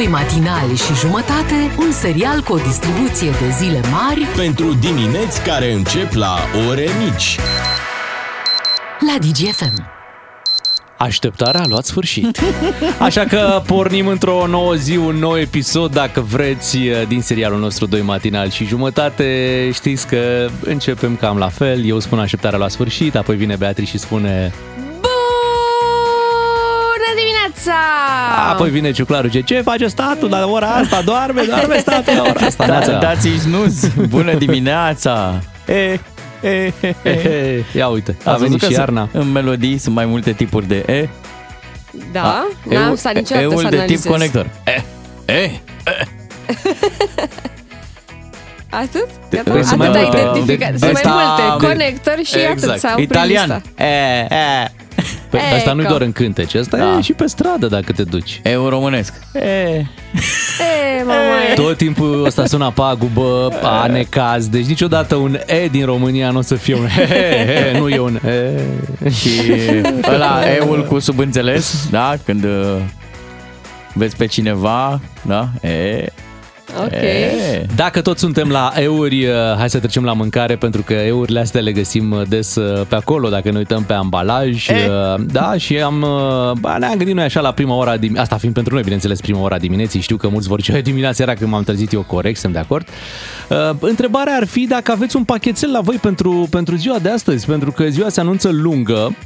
Doi matinali și jumătate, un serial cu o distribuție de zile mari Pentru dimineți care încep la ore mici. la DGFM. Așteptarea a luat sfârșit. Așa că pornim într-o nouă zi, un nou episod, dacă vreți, din serialul nostru 2 matinal și jumătate. Știți că începem cam la fel. Eu spun așteptarea la sfârșit, apoi vine Beatrice și spune... Bună dimineața! Apoi vine Ciuclaru, ce, ce face statul la ora asta? Doarme, doarme statul la ora asta. Da, Neața. dați snuz. Bună dimineața. E, e, e, He, e. he, Ia uite, a Ați venit văzut și că iarna. În melodii sunt mai multe tipuri de E. Da, E- n-am stat niciodată E-ul să de tip analizez. conector. E, e. Atât? Gata? Păi sunt Atât mai ai multe. identificat. De- Sunt mai ăsta- multe conectori și atât Exact. s-au Italian. E, e. Păi, E, asta nu-i că- doar în cântece, asta Da. e și pe stradă dacă te duci. Eu românesc. E. E, mama, e. Tot timpul ăsta sună pagubă, a necaz, deci niciodată un E din România nu o să fie un he, he, he, nu e un E. Și ăla E-ul cu subînțeles, da? Când uh, vezi pe cineva, da? E. Ok. E. Dacă tot suntem la euri, uh, hai să trecem la mâncare, pentru că eurile astea le găsim uh, des uh, pe acolo, dacă ne uităm pe ambalaj. E. uh, Da, și am, uh, ba, ne-am gândit noi așa la prima ora, dim- asta fiind pentru noi, bineînțeles, prima ora dimineții, știu că mulți vor zice, "Hai, dimineața era când m-am trezit eu corect, sunt de acord. Uh, Întrebarea ar fi dacă aveți un pachetel la voi pentru, pentru ziua de astăzi, pentru că ziua se anunță lungă,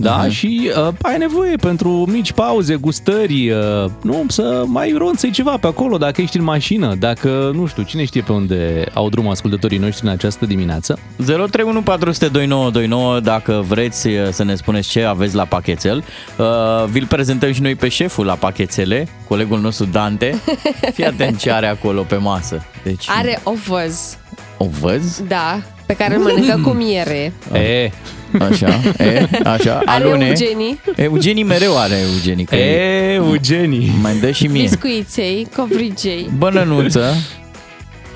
da, uh-huh. și uh, ai nevoie pentru mici pauze, gustări, uh, nu, să mai ronțăi ceva pe acolo dacă ești în mașină, dacă, nu știu, cine știe pe unde au drum ascultătorii noștri în această dimineață. 031 400 2929 dacă vreți uh, să ne spuneți ce aveți la pachetel. Uh, vi-l prezentăm și noi pe șeful la pachetele, colegul nostru Dante. Fii atent ce are acolo pe masă. Deci, Are o văz, o văz? da, pe care îl mănâncă cu miere. E, Așa, e, așa, Are alune. Eugenii, Eugenii mereu are Eugenii. Că e, Eugenii. Mai dă și mie. biscuiței, covrigei. Bănănuță.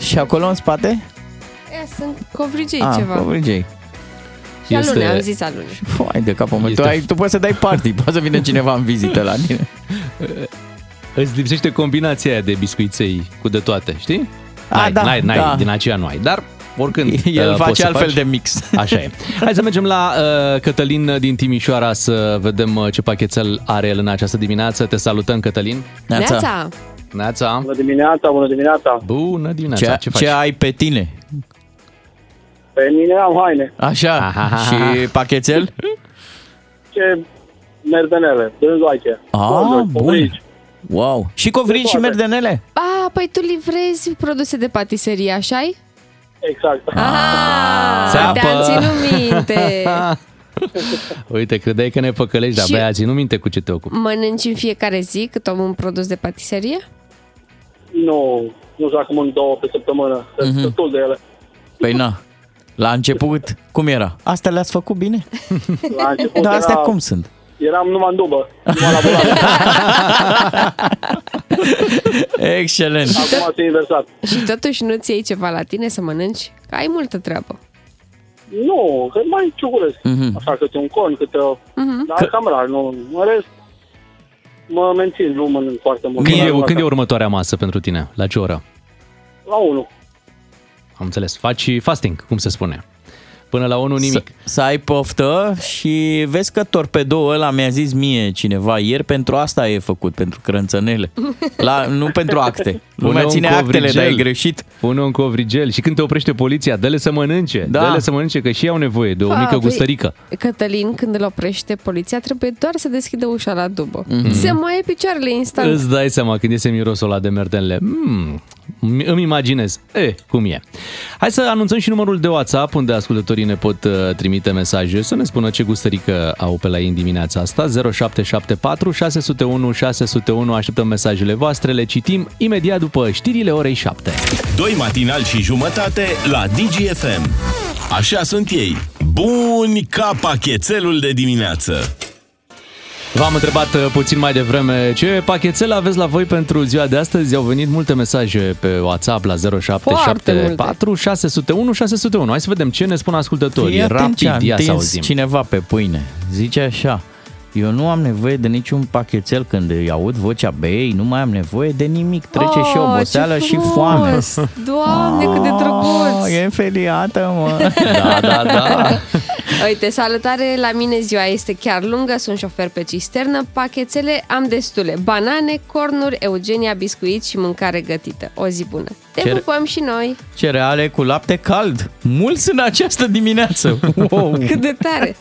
Și acolo în spate? E, sunt covrigei Ah, ceva. covrigei. Și alune, am zis alune. Hai de capul meu. Este- Tu, ai, tu poți să dai party, poate să vină cineva în vizită la tine. Îți lipsește combinația aia de biscuiței cu de toate, știi? A, N-ai, da, n-ai, n-ai, da. din aceea nu ai, dar oricând El uh, poți face să altfel faci. de mix. Așa e. Hai să mergem la uh, Cătălin din Timișoara să vedem uh, ce pachetel are el în această dimineață. Te salutăm, Cătălin. Neața, Neața. Bună dimineața, bună dimineața. Bună dimineața. Ce, Ce, faci? ce ai pe tine? Pe mine am haine. Așa. Aha. Și pachetel? Ce merdenele, brânzoaice. Ah, brânzoi, bun. covrigi. Wow. Și covrigi și toate. merdenele? a, păi tu livrezi produse de patiserie, așa-i? Exact. Ah, Țeapă. te-am ținut minte. Uite, credeai că ne păcălești, dar Și- băia, ținu minte cu ce te ocupi. Mănânci în fiecare zi cât om un produs de patiserie? Nu, nu știu acum în două pe săptămână. Mhm. Mm-hmm. Destul de ele. Păi na. La început, cum era? Astea le-ați făcut bine? La început Dar astea era, cum sunt? Eram numai în dubă, numai la volan. Excelent. acum s-a inversat. Și totuși nu-ți iei ceva la tine să mănânci? Că ai multă treabă. Nu, că mai ciucuresc. Mhm. Așa, câte un con, câte o... Mhm. Dar cam rar, nu. În rest, mă mențin, nu mănânc foarte mult. Când e, Doar când e așa. următoarea masă pentru tine? La ce oră? La 1. Am înțeles. Faci fasting, cum se spune. Până la 1 nimic. Să, să ai poftă și vezi că torpedoul ăla mi-a zis mie cineva ieri, pentru asta e făcut, pentru crânțănele. La, nu pentru acte. Lumea un ține actele, covrigel. dar e greșit. Pune un covrigel și când te oprește poliția, dă-le să mănânce. Da. Dă-le să mănânce, că și ei au nevoie de o Pa, mică păi- gustărică. Cătălin, când îl oprește poliția, trebuie doar să deschidă ușa la dubă. Se moaie picioarele instant. Îți dai seama când iese mirosul ăla de merdenle. Mm, îmi imaginez. E, cum e. Hai să anunțăm și numărul de WhatsApp unde ascultătorii ne pot uh, trimite mesaje să ne spună ce gustărică au pe la ei în dimineața asta. 0774 601 601. Așteptăm mesajele voastre, le citim imediat după știrile orei 7. Doi matinali și jumătate la DGFM. Așa sunt ei. Buni ca pachetelul de dimineață. V-am întrebat uh, puțin mai devreme ce pachetel aveți la voi pentru ziua de astăzi. Au venit multe mesaje pe WhatsApp la 0774 601 601. Hai să vedem ce ne spun ascultătorii. Fii atent ce a Rapid, ia să întins auzim. cineva pe pâine. Zice așa. Eu nu am nevoie de niciun pachetel când îi aud vocea beei, nu mai am nevoie de nimic. Trece și Oh, oboseală ce și frumos! foame. Doamne, cât de drăguț! Oh, e feliată, mă. Da, da, da. Uite, salutare, la mine ziua este chiar lungă, sunt șofer pe cisternă, pachețele am destule, banane, cornuri, Eugenia, biscuiți și mâncare gătită. O zi bună! Te Ce- pupăm și noi! Cereale cu lapte cald. Mulți în această dimineață. Wow. Cât de tare!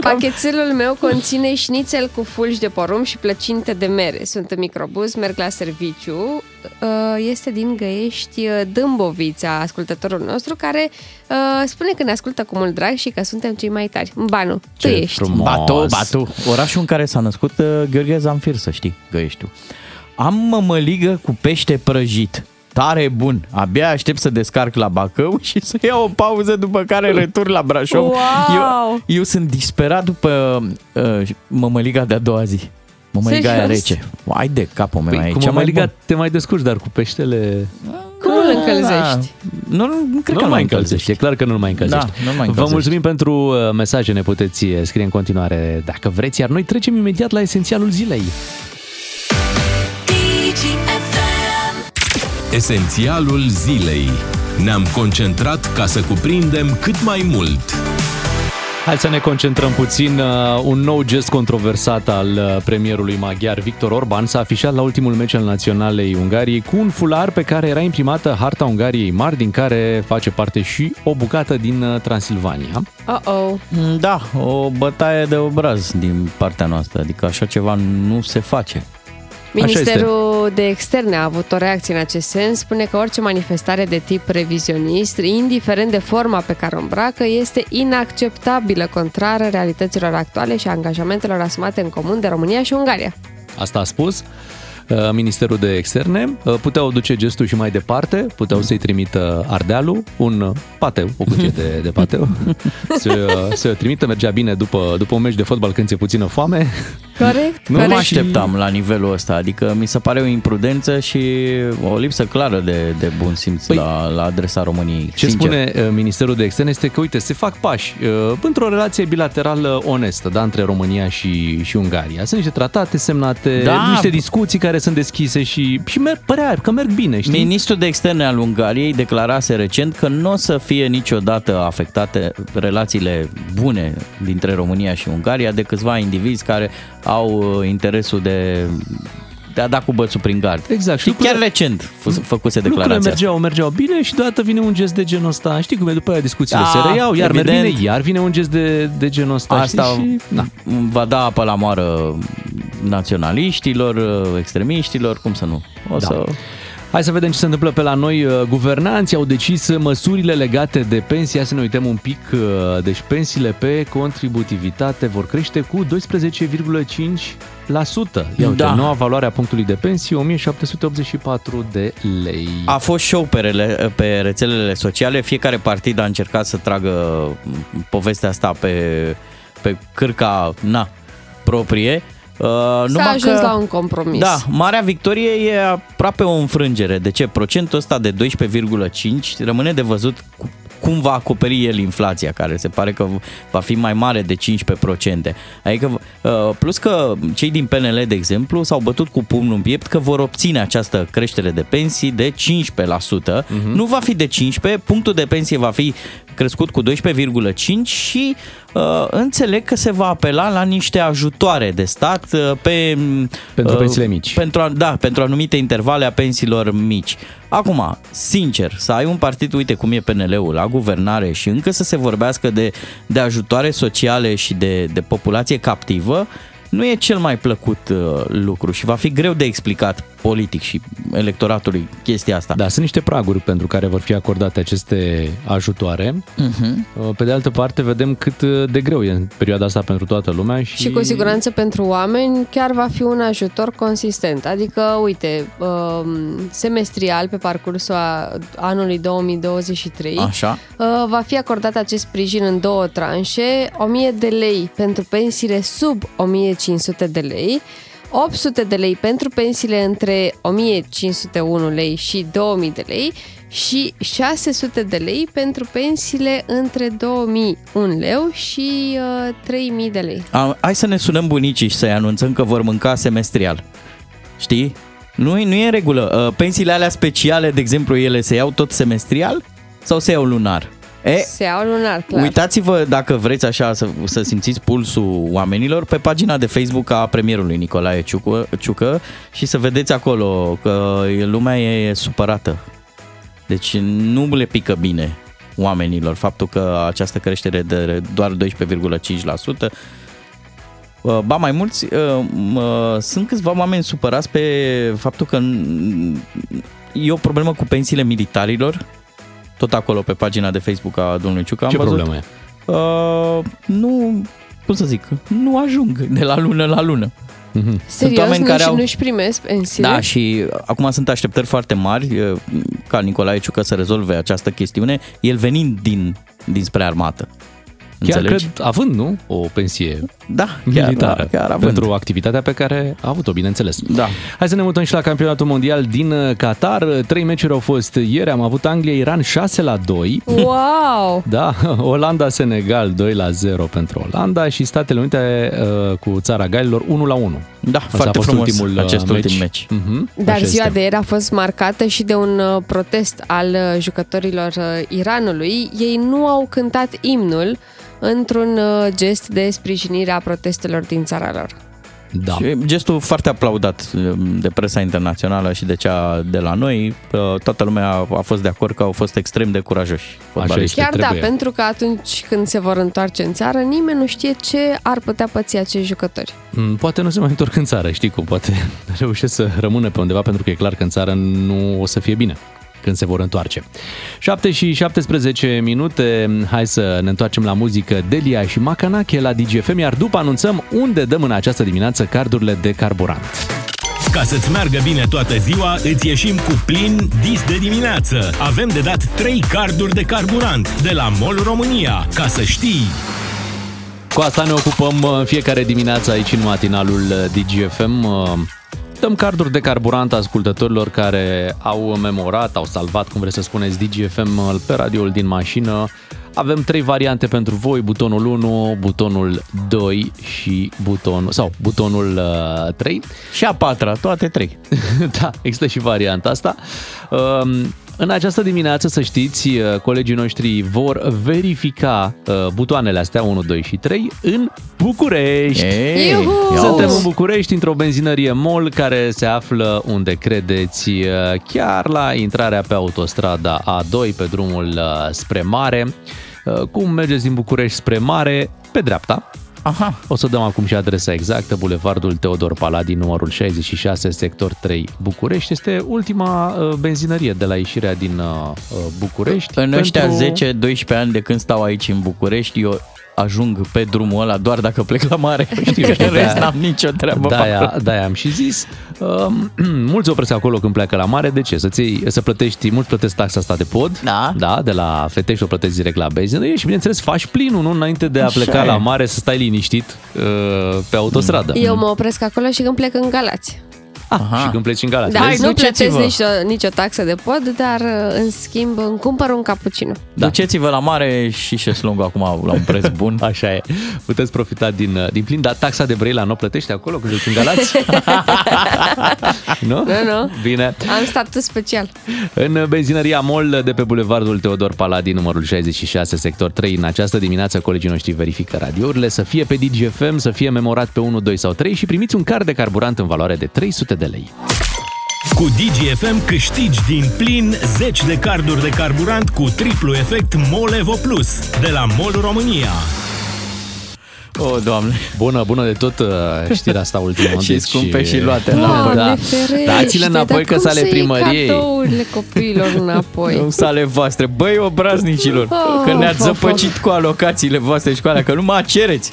Pachetelul meu conține șnițel cu fulgi de porumb și plăcinte de mere. Sunt în microbuz, merg la serviciu. Uh, Este din Găiești uh, Dâmbovița, ascultătorul nostru, care uh, spune că ne ascultă cu mult drag și că suntem cei mai tari. Banu, tu Ce ești. frumos. Batu, Batu. Orașul în care s-a născut uh, Gheorghe Zamfir, să știi, Găieștiul. Am mămăligă cu pește prăjit. Tare bun. Abia aștept să descarc la Bacău și să iau o pauză după care retur la Brașov. Wow! Eu, eu sunt disperat după uh, mămăliga de-a doua zi. Mămăliga aia Serios? rece. Ai de capul meu, Păi, e cu cea mai mămăliga bună. te mai descurci, dar cu peștele... Cum îl încălzești? Da. Nu, nu, cred nu că mai încălzești, e clar că nu mai încălzești. Da, nu mai Vă încălzești. mulțumim pentru uh, mesaje, ne puteți uh, scrie în continuare dacă vreți, iar noi trecem imediat la esențialul zilei. Esențialul zilei. Ne-am concentrat ca să cuprindem cât mai mult. Hai să ne concentrăm puțin. Uh, Un nou gest controversat al uh, premierului maghiar Victor Orban s-a afișat la ultimul meci al Naționalei Ungariei cu un fular pe care era imprimată harta Ungariei mari, din care face parte și o bucată din uh, Transilvania. Oh-oh. Mm, Da, o bătaie de obraz din partea noastră, adică așa ceva nu se face. Ministerul de Externe a avut o reacție în acest sens, spune că orice manifestare de tip revizionist, indiferent de forma pe care o îmbracă, este inacceptabilă, contrară realităților actuale și angajamentelor asumate în comun de România și Ungaria. Asta a spus uh, Ministerul de Externe. Uh, Puteau duce gestul și mai departe, puteau să-i trimită Ardealul, un uh, pateu, o cutie de, de pateu, să, să trimită, mergea bine după, după un meci de fotbal când ți-e puțină foame. Corect? Nu corect. mă așteptam la nivelul ăsta, adică mi se pare o imprudență și o lipsă clară de, de bun simț Păi, la, la adresa României. Ce sincer. spune uh, Ministerul de Externe este că, uite, se fac pași uh, într-o relație bilaterală onestă, da, între România și, și Ungaria. Sunt niște tratate semnate, Da. niște discuții care sunt deschise și, și merg, părea că merg bine, știi? Ministrul de Externe al Ungariei declarase recent că nu o să fie niciodată afectate relațiile bune dintre România și Ungaria de câțiva indivizi care au uh, interesul de, de a da cu bățul prin gard. Exact. Și chiar recent f- făcuse Lucrurile declarația. asta. mergeau, mergeau bine și deodată vine un gest de genul ăsta. Știi cum e după aia discuțiile Da, se reiau, iar merg evident. bine, iar vine un gest de, de genul ăsta. Asta știi? Și, na. va da apă la moară naționaliștilor, extremiștilor, cum să nu? O Da. să... Hai să vedem ce se întâmplă pe la noi. Guvernanții au decis măsurile legate de pensii. Hai să ne uităm un pic. Deci pensiile pe contributivitate vor crește cu 12,5%. Ia uite, Da. noua valoare a punctului de pensii, 1784 de lei. A fost show pe, rele, pe rețelele sociale, fiecare partid a încercat să tragă povestea asta pe, pe cârca na, proprie. Uh, S-a ajuns la un compromis. Da, marea victorie e aproape o înfrângere. De ce? Procentul ăsta de 12,5 rămâne de văzut cu- cum va acoperi el inflația, care se pare că va fi mai mare de 15%. Adică, uh, plus că cei din PNL, de exemplu, s-au bătut cu pumnul în piept că vor obține această creștere de pensii de 15%. Mhm. Nu va fi de 15%, punctul de pensie va fi crescut cu 12,5 și uh, înțeleg că se va apela la niște ajutoare de stat uh, pe Pentru uh, pensiile mici. Pentru, a- da, pentru anumite intervale a pensiilor mici. Acum, sincer, să ai un partid, uite cum e PNL-ul, la guvernare și încă să se vorbească de, de ajutoare sociale și de, de populație captivă, nu e cel mai plăcut uh, lucru și va fi greu de explicat politic și electoratului chestia asta. Da, sunt niște praguri pentru care vor fi acordate aceste ajutoare. Uh-huh. Pe de altă parte, vedem cât de greu e în perioada asta pentru toată lumea. Și, Și cu siguranță pentru oameni chiar va fi un ajutor consistent. Adică, uite, um, semestrial pe parcursul a- anului 2023 Așa. uh, va fi acordat acest sprijin în două tranșe, 1000 de lei pentru pensiile sub 1500 de lei, 800 de lei pentru pensiile între 1501 lei și 2000 de lei și 600 de lei pentru pensiile între 2001 leu și uh, 3000 de lei. A, hai să ne sunăm bunicii și să-i anunțăm că vor mânca semestrial. Știi? Nu, nu e în regulă. Uh, Pensiile alea speciale, de exemplu, ele se iau tot semestrial sau se iau lunar? E, Se iau lunar, clar. Uitați-vă dacă vreți așa să, să simțiți pulsul oamenilor pe pagina de Facebook a premierului Nicolae Ciucă, Ciucă și să vedeți acolo că lumea e supărată. Deci nu le pică bine oamenilor faptul că această creștere de doar 12,5% Uh, Ba mai mulți, uh, mă- sunt câțiva oameni supărați pe faptul că n- e o problemă cu pensiile militarilor, tot acolo pe pagina de Facebook a domnului Ciucă. Am Ce văzut, problemă e? Uh, nu, cum să zic, nu ajung de la lună la lună. Serios, oameni nu, care și au- nu-și primesc pensiile? Da, și acum sunt așteptări foarte mari uh, ca Nicolae Ciucă să rezolve această chestiune, el venind din, dinspre armată. Chiar Înțelegi? cred, având, nu? O pensie Da, chiar, militară chiar având. pentru activitatea pe care a avut-o, bineînțeles. Da. Hai să ne mutăm și la campionatul mondial din uh, Qatar. Trei meciuri au fost ieri. Am avut Anglia-Iran 6 la 2. Wow! Da, Olanda-Senegal 2 la 0 pentru Olanda și Statele Unite uh, cu țara Gailor 1 la 1. Da, Asta foarte a fost frumos ultimul uh, acest meci. ultim meci. Mhm, Dar așa ziua este. de ieri a fost marcată și de un uh, protest al uh, jucătorilor uh, Iranului. Ei nu au cântat imnul într-un uh, gest de sprijinire a protestelor din țara lor. Da. Și gestul foarte aplaudat de presa internațională și de cea de la noi. Toată lumea a fost de acord că au fost extrem de curajoși. fotbaliștii. Chiar da, pentru că atunci când se vor întoarce în țară, nimeni nu știe ce ar putea păți acești jucători. Mm, Poate nu se mai întorc în țară, știi cum, poate reușesc să rămână pe undeva pentru că e clar că în țară nu o să fie bine când se vor întoarce. 7 și 17 minute, hai să ne întoarcem la muzică Delia și Macanache la DGFM, iar după anunțăm unde dăm în această dimineață cardurile de carburant. Ca să-ți meargă bine toată ziua, îți ieșim cu plin dis de dimineață. Avem de dat 3 carduri de carburant de la MOL România. Ca să știi... Cu asta ne ocupăm uh, în fiecare dimineață aici în matinalul uh, DGFM. Uh, Dăm carduri de carburant ascultătorilor care au memorat, au salvat, cum vreți să spuneți, DGFM uh, pe radioul din mașină. Avem trei variante pentru voi, butonul 1, butonul 2 și butonul, sau butonul uh, 3. Și a patra, toate trei. da, există și varianta asta. Um, În această dimineață, să știți, uh, colegii noștri vor verifica uh, butoanele astea 1, 2 și 3 în București. Ei, Iuhu! ia Suntem uzi. în București, într-o benzinărie MOL care se află unde credeți, uh, chiar la intrarea pe autostrada A2 pe drumul uh, spre mare. Uh, Cum mergeți din București spre mare? Pe dreapta. Aha. O să dăm acum și adresa exactă, Bulevardul Teodor Paladin, numărul 66, sector 3, București. Este ultima uh, benzinărie de la ieșirea din uh, uh, București. În ăștia pentru- 10-12 ani de când stau aici în București, eu ajung pe drumul ăla doar dacă plec la mare. Știu, Că știu, în rest de-aia- n-am nicio treabă pe De-aia, acolo. de-aia am și zis. Um, mulți opresc acolo când pleacă la mare. De ce? Să, ții, să plătești, mulți plătesc taxa asta de pod. Da. Da, de la Fetești o plătești direct la benzinărie și bineînțeles faci plinul, nu? Înainte de a Așa pleca e. la mare să stai liniștit uh, pe autostradă. Eu mă opresc acolo și când plec în Galați. Ah, și când pleci în Galați. Da, vezi? nu plătesc duceți-vă. nicio, nicio taxă de pod, dar în schimb îmi cumpăr un cappuccino. Da. Duceți-vă la mare și șeslongul acum la un preț bun. Așa e. Puteți profita din, uh, din plin, dar taxa de Brăila nu o plătești acolo când duci în Galați? nu? Nu, nu. Bine. Am statut special. În benzinăria MOL de pe Bulevardul Teodor Paladin, numărul 66, sector 3, în această dimineață colegii noștri verifică radiourile, să fie pe DGFM, să fie memorat pe 1, 2 sau 3 și primiți un card de carburant în valoare de 300 de lei. Cu DGFM câștigi din plin 10 de carduri de carburant cu triplu efect MOL Evo Plus de la MOL România. O, Doamne. Bună, bună de tot uh, știrea asta ultimă. deci, Și scumpe și luate Da, înapoi. da. ferește, Dați-le înapoi dar că cum sunt ale să iei primăriei. cadourile copiilor înapoi. Nu sunt ale voastre. Băi, obraznicilor, Oh, că ne-ați of, of. zăpăcit cu alocațiile voastre și cu alea, că nu mă cereți.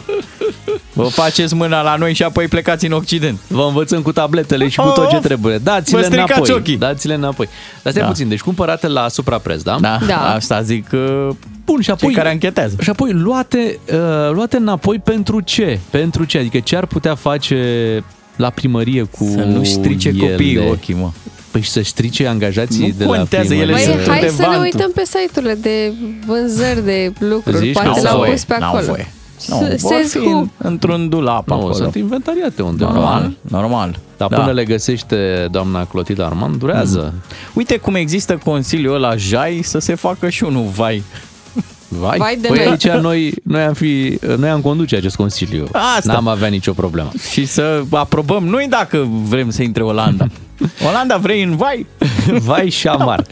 Vă faceți mâna la noi și apoi plecați în Occident. Vă învățăm cu tabletele și cu tot ce Of! trebuie. Dați-le Vă stricați înapoi. ochii. Dați-le înapoi. Dar stai Da. puțin, deci cumpărate la suprapreț, da? Da, Da. asta zic uh, Bun, și apoi, cei care anchetează. Și apoi luate, uh, luate înapoi pentru ce? Pentru ce? Adică ce ar putea face la primărie cu Să nu strice ele. copiii ochii, mă. Păi și să strice angajații Nu de la contează, primărie. ele Băi, sunt hai undeva să ne într- uităm pe site-urile de vânzări de lucruri. Zici? Poate N-au l-au voie, pus pe N-au acolo. voie. Nu, Se- vor se fi scu- în- într-un dulap Nu, acolo. sunt inventariate undeva. Normal, normal. Dar până le găsește doamna Clotilde Arman, durează. Uite cum există consiliul ăla Jai să se facă și unul vai. Vai, Vai de păi noi. aici noi, noi, am fi, noi am conduce acest consiliu. Asta. N-am avea nicio problemă. Și să aprobăm noi dacă vrem să intre Olanda. Olanda vrei în vai? Vai și șamar.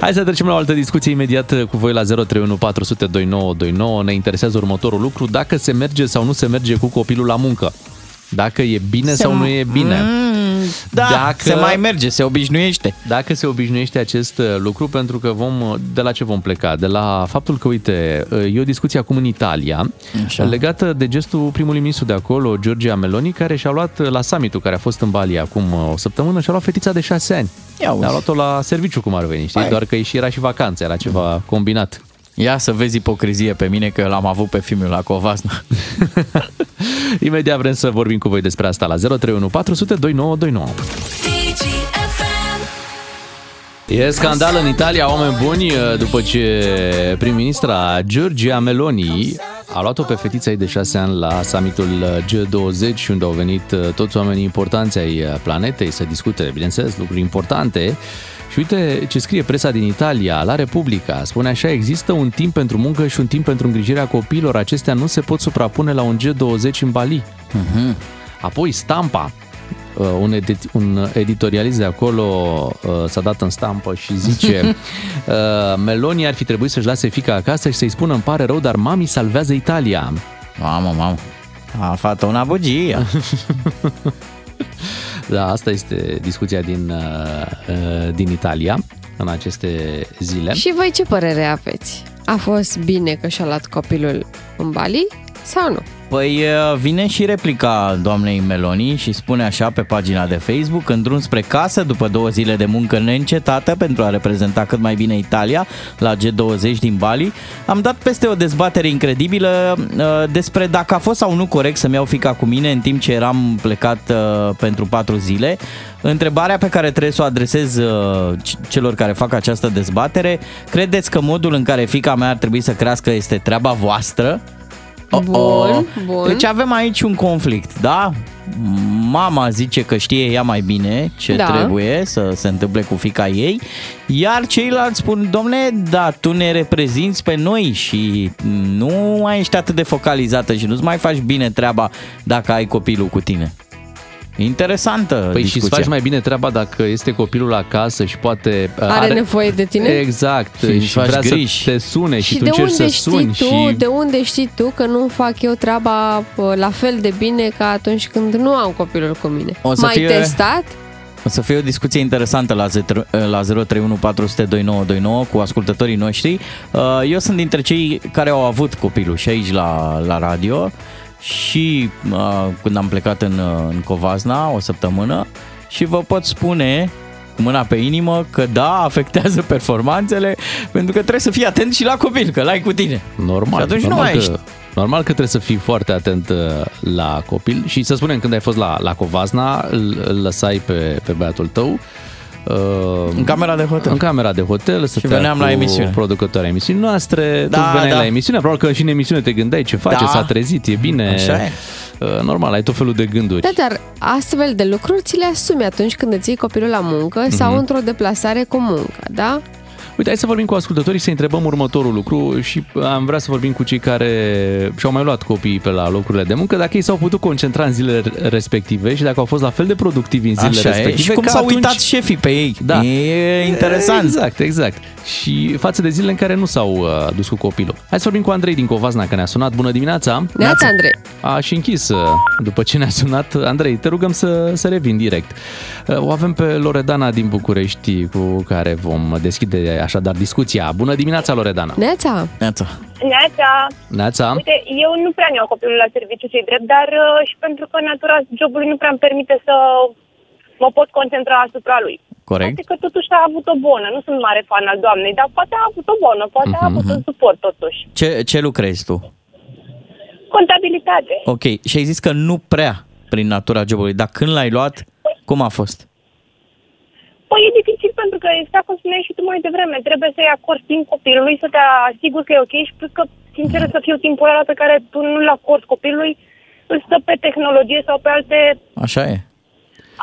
Hai să trecem la o altă discuție imediat cu voi la 031 400 2929. Ne interesează următorul lucru, dacă se merge sau nu se merge cu copilul la muncă. Dacă e bine sau nu e bine. Mm, da, Dacă- se mai merge, se obișnuiește. Dacă se obișnuiește acest uh, lucru, pentru că vom, de la ce vom pleca? De la faptul că, uite, uh, e o discuție acum în Italia, Așa. legată de gestul primului ministru de acolo, Giorgia Meloni, care și-a luat uh, la summitul care a fost în Bali acum uh, o săptămână, și-a luat fetița de șase ani. Ia uzi. A luat-o la serviciu, cum ar veni, știi? Hai. Doar că și era și vacanță, era ceva combinat. Ia să vezi ipocrizie pe mine că l-am avut pe filmul la Covasna. Imediat vrem să vorbim cu voi despre asta la 031 400 2929. E scandal în Italia, oameni buni, după ce prim-ministra Giorgia Meloni a luat-o pe fetița ei de 6 ani la summitul G20, unde au venit toți oamenii importanți ai planetei să discute, bineînțeles, lucruri importante. Și uite ce scrie presa din Italia, la Republica, spune așa, există un timp pentru muncă și un timp pentru îngrijirea copiilor, acestea nu se pot suprapune la un G20 în Bali. Apoi stampa, Uh, un, edit, un editorialist de acolo uh, s-a dat în stampă și zice uh, Meloni ar fi trebuit să-și lase fica acasă și să-i spună îmi pare rău, dar mami salvează Italia. Mamă, mamă. A făcut una bugie. Da, asta este discuția din, uh, uh, din Italia în aceste zile. Și voi ce părere aveți? A fost bine că și-a luat copilul în Bali sau nu? Păi uh, vine și replica doamnei Meloni și spune așa pe pagina de Facebook În drum spre casă, după două zile de muncă neîncetată pentru a reprezenta cât mai bine Italia la G20 din Bali Am dat peste o dezbatere incredibilă uh, despre dacă a fost sau nu corect să-mi iau fica cu mine în timp ce eram plecat uh, pentru patru zile Întrebarea pe care trebuie să o adresez uh, c- celor care fac această dezbatere Credeți că modul în care fica mea ar trebui să crească este treaba voastră? Bun, bun. Deci avem aici un conflict, da? Mama zice că știe ea mai bine ce Da. trebuie să se întâmple cu fica ei, iar ceilalți spun, domne, da, tu ne reprezinți pe noi și nu mai ești atât de focalizată și nu-ți mai faci bine treaba dacă ai copilul cu tine. Interesantă Păi și discuția. îți faci mai bine treaba dacă este copilul acasă și poate... uh, Are nevoie de tine? Exact. Și îți Și, faci vrea griji. să te sune și, Și tu de încerci unde să știi suni tu, și... de unde știi tu că nu fac eu treaba uh, la fel de bine ca atunci când nu am copilul cu mine? O să M-ai fie- testat? O să fie o discuție interesantă la, Z- la 031 400 2929 cu ascultătorii noștri. Uh, Eu sunt dintre cei care au avut copilul și aici la, la radio și uh, când am plecat în, uh, în Covazna o săptămână și vă pot spune cu mâna pe inimă că da, afectează performanțele pentru că trebuie să fii atent și la copil, că l-ai cu tine. Normal. Și atunci nu normal mai că, ești. Normal că trebuie să fii foarte atent uh, la copil și să spunem când ai fost la, la Covazna, îl, îl lăsai pe, pe băiatul tău uh, În camera de hotel. în camera de hotel să veneam la emisiune. producătoarea emisiunii noastre, Da, tu veneai da. la emisiune, probabil că și în emisiune te gândeai ce face, Da. s-a trezit, e bine. Așa e. Uh, Normal, ai tot felul de gânduri. Da, dar astfel de lucruri ți le asumi atunci când îți iei copilul la muncă Mhm. sau într-o deplasare cu muncă, da? Uite, hai să vorbim cu ascultătorii să întrebăm următorul lucru și am vrea să vorbim cu cei care și-au mai luat copiii pe la locurile de muncă, dacă ei s-au putut concentra în zilele respective și dacă au fost la fel de productivi în zilele Așa e. respective. Și cum ca s-au atunci- uitat șefii pe ei. Da. E interesant. Exact, exact. Și față de zilele în care nu s-au uh, dus cu copilul. Hai să vorbim cu Andrei din Covazna, că ne-a sunat. Bună dimineața! Neața, Andrei. A și închis uh, după ce ne-a sunat. Andrei, te rugăm să, să revin direct. Uh, O avem pe Loredana din București cu care vom deschide așadar discuția. Bună dimineața, Loredana! Neața. Neața. Neața, Neața! uite, eu nu prea ne-au copilul la serviciu cei drept, dar uh, și pentru că natura jobului nu prea îmi permite să mă pot concentra asupra lui. Corect. Poate că totuși a avut o bună, nu sunt mare fan al doamnei, dar poate a avut o bună, poate a avut un suport totuși. Ce, ce lucrezi tu? Contabilitate. Ok, și ai zis că nu prea prin natura jobului, dar când l-ai luat, cum a fost? Păi e dificil pentru că, exact cum spuneai și tu mai devreme, trebuie să-i acorzi timp copilului, să te asiguri că e ok și plus că, sincer să fiu, timpul ăla pe care tu nu-l acorzi copilului, îl stă pe tehnologie sau pe alte Așa e.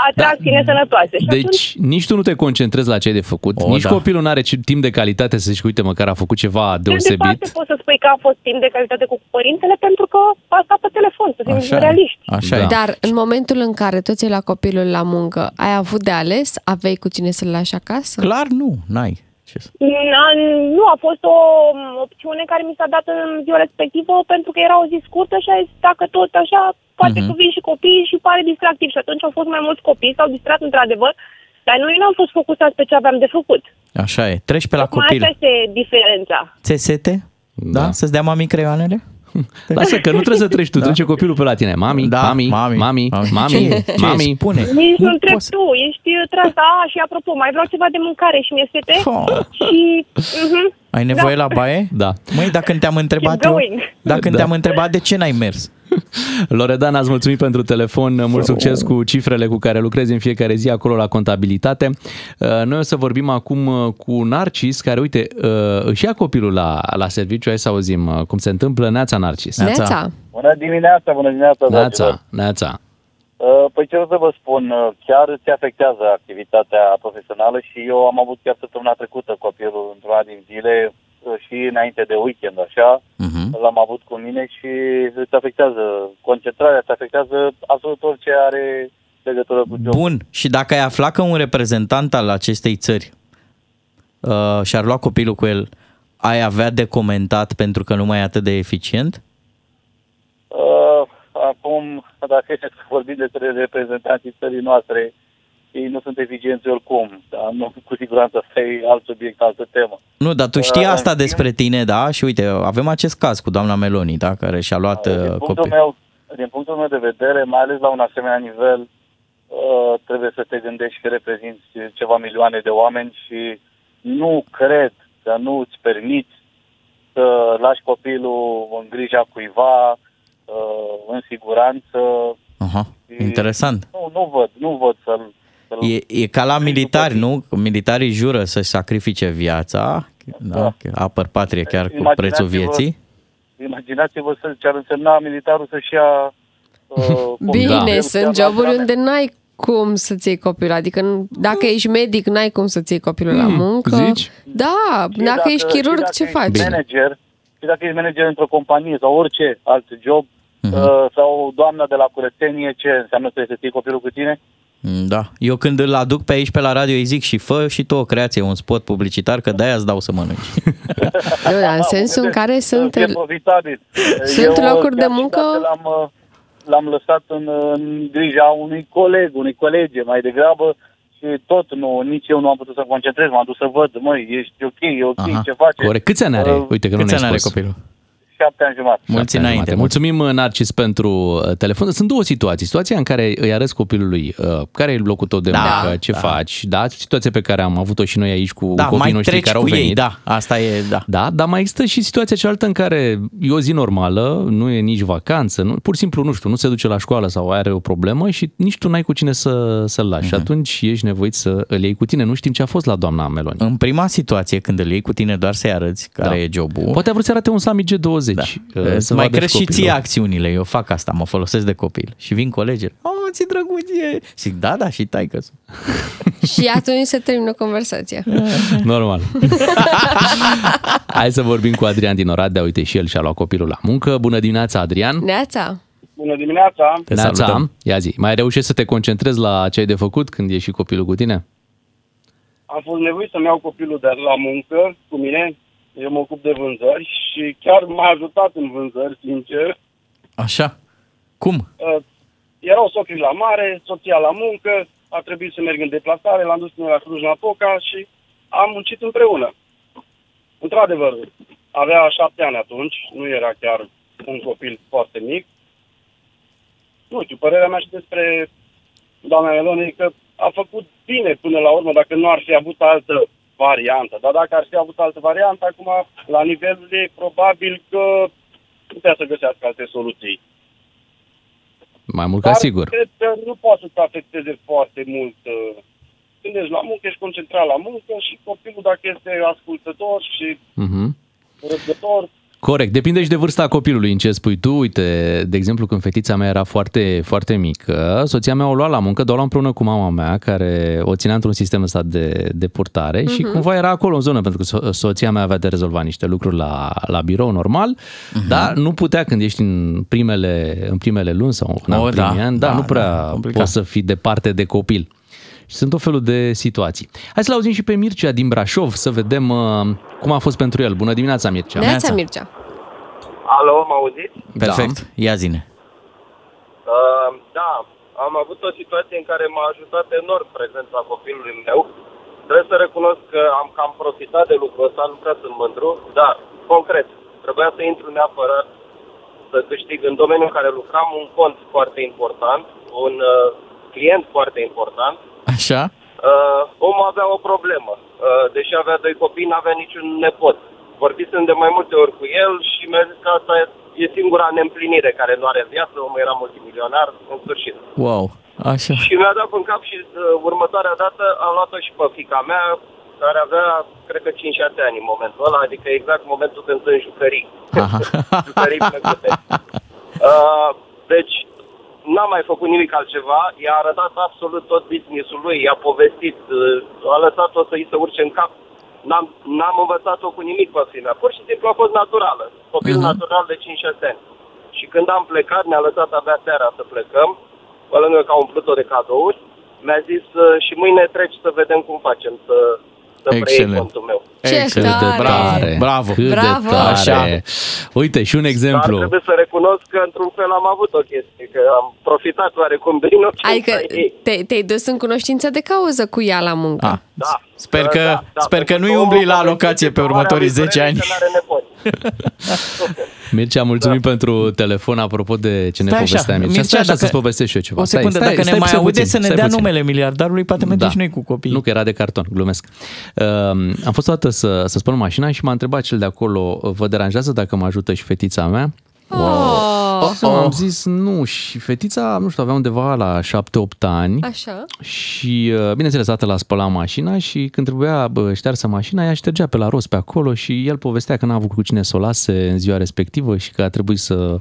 atracții da. nesănătoase. Și Deci atunci, nici tu nu te concentrezi la ce ai de făcut, O, nici da. copilul nu are ce- timp de calitate să zici, uite, măcar a făcut ceva de deosebit. departe poți să spui că a fost timp de calitate cu părintele pentru că a stat pe telefon, să fim Așa e. realiști. Așa Da. e. Dar în momentul în care tu ți-ai la copilul la muncă, ai avut de ales? Aveai cu cine să-l lași acasă? Clar nu, n-ai. Ce să... Na- Nu, a fost o m, opțiune care mi s-a dat în ziua respectivă pentru că era o zi scurtă și a zis, dacă tot așa, poate Mhm. că vin și copiii și pare distractiv. Și atunci au fost mai mulți copii, s-au distrat într-adevăr, dar noi nu am fost focusați pe ce aveam de făcut. Așa e. Treci pe la Tocmai copil. asta este diferența. Ți sete? Da? Da. Să-ți dea mami creioanele? Lasă că nu trebuie să treci tu, trece copilul pe la tine. Mami, Da, mami, mami, mami, mami, Ce e? Ce e? mami. Spune. Nici nu întreb poți- tu, ești uh, tras, a, și apropo, mai vreau ceva de mâncare și mi-e sete Oh. și... Uh-huh. Ai nevoie Da. la baie? Da. Măi, dacă te-am întrebat Keep eu, going. dacă Da. te-am întrebat de ce n-ai mers? Loredana, îți mulțumim pentru telefon, mult succes cu cifrele cu care lucrezi în fiecare zi acolo la contabilitate. Uh, Noi o să vorbim acum uh, cu Narcis, care, uite, uh, își ia copilul la, la serviciu, hai să auzim uh, cum se întâmplă. Neața, Narcis. Neața. Neața. Bună dimineața, bună dimineața, dragilor. Neața, Neața. Uh, Păi ce vreau să vă spun, uh, chiar îți afectează activitatea profesională și eu am avut chiar săptămâna trecută copilul într-una din zile uh, și înainte de weekend, așa, Mhm. l-am avut cu mine și îți afectează concentrarea, îți afectează absolut orice are legătură cu jobul. Bun, și dacă ai aflat că un reprezentant al acestei țări uh, și-ar lua copilul cu el, ai avea de comentat pentru că nu mai e atât de eficient? Uh, acum, dacă este să vorbim despre reprezentanții țării noastre, ei nu sunt eficienți oricum, dar nu, cu siguranță asta e alt subiect, altă temă. Nu, dar tu știi Uh, asta în schimb- despre tine, da? Și uite, avem acest caz cu doamna Meloni, da? Care și-a luat din, uh, punctul copil. meu, din punctul meu de vedere, mai ales la un asemenea nivel, uh, trebuie să te gândești că reprezinți ceva milioane de oameni și nu cred că nu îți permiți să lași copilul în grija cuiva, uh, în siguranță. Aha, interesant. Nu, nu văd, nu văd să-l... să-l E, e ca la militari, nu? Că Militarii jură să-și sacrifice viața, da? Da. că apăr patrie chiar cu Imaginați-vă- prețul vieții. Imaginați-vă să, ce ar însemna militarul să-și ia uh, copilul Bine, el sunt chiar la joburi grame. unde n-ai cum să-ți iei copilul. Adică n- dacă ești medic, n-ai cum să-ți iei copilul la Hmm, muncă. zici? Da, Și dacă, ești și chirurg, dacă ce ești faci? Bine. Manager, și dacă ești manager într-o companie sau orice alt job, Mhm. uh, sau doamna de la curățenie, ce înseamnă să ții copilul cu tine? Mm, Da. Eu când îl aduc pe aici pe la radio îi zic și fă și tu o creație, un spot publicitar, că de-aia îți dau să mănânci. Nu, dar în sensul în care sunt... Să fie profitabil. sunt Eu, locuri de chiar și muncă- dacă L-am, uh, l-am lăsat în, în grija unui coleg, unei colege mai degrabă și tot nu, nici eu nu am putut să mă concentrez, m-am dus să văd, măi, ești ok, e ok, Aha. ce faci? Corect. Câți ani are? Uh, Uite că nu Câți ani ne-ai are spus. copilul? Șapte ani jumătate. Mulți Șapte ani înainte. jumate. Mulțumim, Narcis, pentru uh, telefon. Sunt două situații. Situația în care îi arăți copilului uh, care e locul tău de Da, muncă, ce da. faci, da? Situația pe care am avut-o și noi aici cu Da, copiii mai noștri treci care au cu venit. ei, da, asta e, da. Da, dar mai există și situația cealaltă în care e o zi normală, nu e nici vacanță, nu, pur și simplu, nu știu, nu se duce la școală sau are o problemă și nici tu n-ai cu cine să, să-l lași. Și atunci ești nevoit să îl iei cu tine. Nu știm ce a fost la doamna Meloni. În prima situație, când îl iei cu tine doar să-i arăți care Da. e jobul, Poate a vrut să arate un summit G20. Da. uh, Să mai vadă crezi și copilul. ție acțiunile. Eu fac asta, mă folosesc de copil. Și vin colegii. Oh, ți drăguție. Zic, da, da, și tai că Și atunci se termină conversația. Normal. Hai să vorbim cu Adrian din Oradea. Uite, și el și-a luat copilul la muncă. Bună dimineața, Adrian. Neața. Bună dimineața! Te salutăm. Ia zi, mai reușești să te concentrezi la ce ai de făcut când e și copilul cu tine? Am fost nevoit să-mi iau copilul de la muncă cu mine. Eu mă ocup de vânzări și chiar m-a ajutat în vânzări, sincer. Așa. Cum? Uh, erau socrii la mare, soția la muncă, a trebuit să merg în deplasare, l-am dus până la Cluj-Napoca și am muncit împreună. Într-adevăr, avea șapte ani atunci, nu era chiar un copil foarte mic. Nu știu, părerea mea și despre doamna Elone e că a făcut bine până la urmă dacă nu ar fi avut altă variantă. Dar dacă ar fi avut altă variantă, acum, la nivelul ei, probabil că putea să găsească alte soluții. Mai mult ca Dar sigur. cred că nu poate să te afecteze foarte mult. uh, Când ești la muncă, ești concentrat la muncă și copilul, dacă este ascultător și Mhm. răbdător, Corect, depinde și de vârsta copilului în ce spui tu. Uite, de exemplu, când fetița mea era foarte, foarte mică, soția mea o lua la muncă, dar o lua împreună cu mama mea, care o ținea într-un sistem ăsta de, de purtare și cumva era acolo în zonă, pentru că so- soția mea avea de rezolvat niște lucruri la, la birou normal, dar nu putea când ești în primele, în primele luni sau în Oh, oh, primii da, ani, da, da, nu prea da, complicat. poți să fii departe de copil. Și sunt tot felul de situații. Hai să-l auzim și pe Mircea din Brașov, să vedem uh, cum a fost pentru el. Bună dimineața, Mircea! Neața Mircea. alo, mă auziți? Perfect, ia zine. Uh, da, am avut o situație în care m-a ajutat enorm prezența copilului meu. Trebuie să recunosc că am cam profitat de lucrul ăsta, nu prea sunt mândru, dar, concret, trebuia să intru neapărat să câștig în domeniul în care lucram un cont foarte important, un uh, client foarte important. Așa? Uh, omul avea o problemă. Uh, deși avea doi copii, n-avea niciun nepot. Vorbisem de mai multe ori cu el și mi-a zis că asta e, e singura neîmplinire care nu are în viață. Omul era multimilionar, în sfârșit. Wow, așa. Și mi-a dat în cap și uh, următoarea dată am luat-o și pe fica mea, care avea, cred că 5-6 ani în momentul ăla, adică exact momentul când sunt jucării. Aha. jucării plăcute. Uh, deci, n-am mai făcut nimic altceva, i-a arătat absolut tot business-ul lui, i-a povestit, uh, a lăsat-o să-i se urce în cap. N-am, n-am învățat-o cu nimic pe filmea. Pur și simplu a fost naturală. Copil Mhm. uh-huh. natural de 5-6 ani. Și când am plecat, ne-a lăsat abia seara să plecăm, pe lângă că a umplut-o de cadouri, mi-a zis uh, și mâine treci să vedem cum facem, să, să preiei Excelent. contul meu. Ce Excelent. tare! Bravo, bravo. Cât Bravo! de tare! Așa. Uite, și un Dar exemplu. trebuie să recunosc că într-un fel am avut o chestie, că am profitat oarecum din ocazia Adică ei. te, te-ai dus în cunoștință de cauză cu ea la muncă. Ah, Da. Sper că, sper că pentru nu-i omul umbli la care alocație zice pe că următorii are 10 ani. că n-are nepoți. Mircea, mulțumim pentru telefon. Apropo de ce ne Stai așa, povestea Mircea. Mircea, Stai așa dacă- să-ți povestesc și eu ceva. O secundă, stai, dacă stai, ne mai stai aude puțin, să ne stai dea puțin. numele miliardarului, poate mergem Da. și noi cu copiii. Nu, că era de carton, glumesc. Uh, am fost o dată să, să spăl mașina și m-a întrebat cel de acolo, vă deranjează dacă mă ajută și fetița mea? Oh, Și am zis nu și fetița, nu știu, avea undeva la 7-8 ani. așa. Și, uh, bineînțeles, tata l-a spălat mașina și când trebuia bă, ștearsă mașina, ea ștergea pe la rost pe acolo și el povestea că n-a avut cu cine să o lase în ziua respectivă și că a trebuit să uh,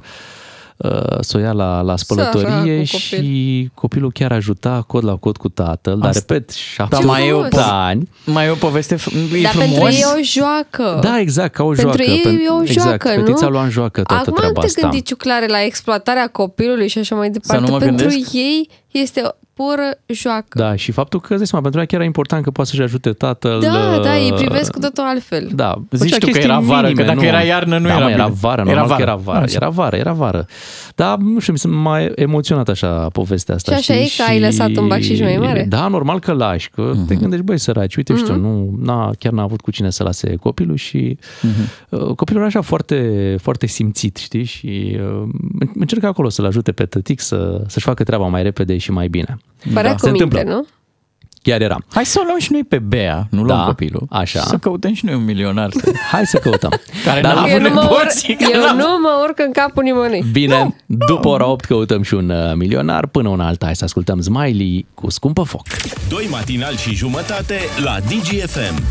să o ia la, la spălătorie cu și copilul chiar ajuta cod la cod cu tatăl, dar Asta- repet, 7 Dar mai e, o, frumos. po- ani. mai e o poveste f- e Dar frumos. pentru ei e o joacă. Da, exact, ca o Pentru joacă. ei Pen- e o exact, joacă, nu? fetița lua în joacă toată Acum treaba nu te asta. gândi, Ciuclare, la exploatarea copilului și așa mai departe. nu mă pentru gândesc. ei este o pură joacă. Da, și faptul că, îți dai seama, pentru ea chiar era important că poate să-și ajute tatăl. Da, da, îi uh, privesc cu totul altfel. Da, Zici făcea tu că chestii era vară, că dacă nu. era iarnă, nu da, era mă, era bine. vară, Era normal vară. că era vară. Așa. Era vară, era vară. Dar, nu știu, mi s-a mai emoționat așa povestea asta. Și așa știi? e că ai lăsat un bacșiș mai mare? Da, normal că lași, că Mhm. te gândești, băi, săraci, uite și tu, nu, na, chiar n-a avut cu cine să lase copilul și Mhm. uh, copilul era așa foarte, foarte simțit, știi? Și uh, încercă acolo să-l ajute pe tătic să, să-și facă treaba mai repede și mai bine. Părea Da. cu Se minte, întâmplă. nu? Chiar era. Hai să o luăm și noi pe Bea, nu luăm Da, copilul. așa. Să căutăm și noi un milionar. Să... Hai să căutăm. Care Dar n-a Eu avut nu, mă urc, nepoții. care eu n-a avut- nu mă urc în capul nimănui. Bine, după ora 8 căutăm și un uh, milionar. Până una alta, hai să ascultăm Smiley cu Scumpă Foc. Doi matinali și jumătate la DGFM.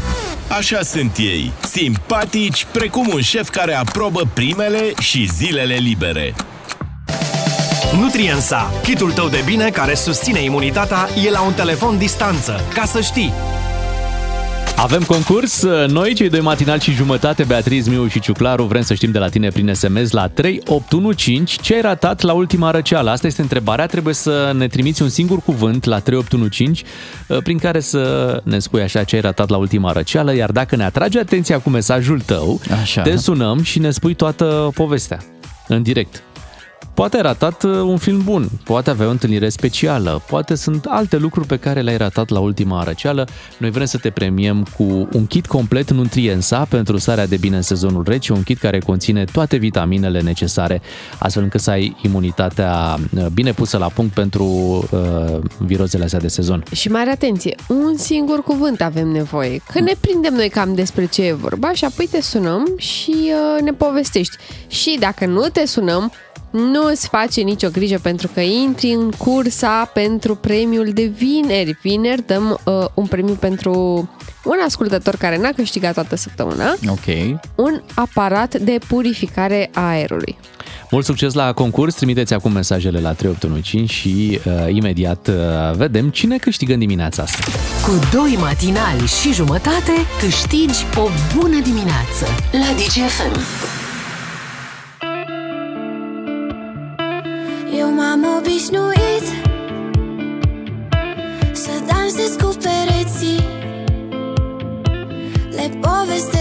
Așa sunt ei, simpatici precum un șef care aprobă primele și zilele libere. Nutriensa, kitul tău de bine care susține imunitatea, e la un telefon distanță. Ca să știi! Avem concurs, noi cei doi matinali și jumătate, Beatriz, Miu și Ciuclaru, vrem să știm de la tine prin SMS la 3815 ce ai ratat la ultima răceală. Asta este întrebarea, trebuie să ne trimiți un singur cuvânt la 3815 prin care să ne spui așa ce ai ratat la ultima răceală, iar dacă ne atrage atenția cu mesajul tău, Așa. te sunăm și ne spui toată povestea în direct. Poate ai ratat uh, un film bun, poate avea o întâlnire specială, poate sunt alte lucruri pe care le-ai ratat la ultima răceală. Noi vrem să te premiem cu un kit complet Nutriensa pentru starea de bine în sezonul rece, un kit care conține toate vitaminele necesare, astfel încât să ai imunitatea uh, bine pusă la punct pentru uh, virozele astea de sezon. Și mare atenție, un singur cuvânt avem nevoie. Că ne prindem noi cam despre ce e vorba și apoi te sunăm și uh, ne povestești. Și dacă nu te sunăm, Nu îți face nicio grijă pentru că intri în cursa pentru premiul de vineri. Vineri dăm uh, un premiu pentru un ascultător care n-a câștigat toată săptămâna, Ok. un aparat de purificare a aerului. Mult succes la concurs, trimiteți acum mesajele la 3815 și uh, imediat uh, vedem cine câștigă în dimineața asta. Cu doi matinali și jumătate câștigi o bună dimineață la DGFM. Obișnuit Să dansez cu pereții Le povestesc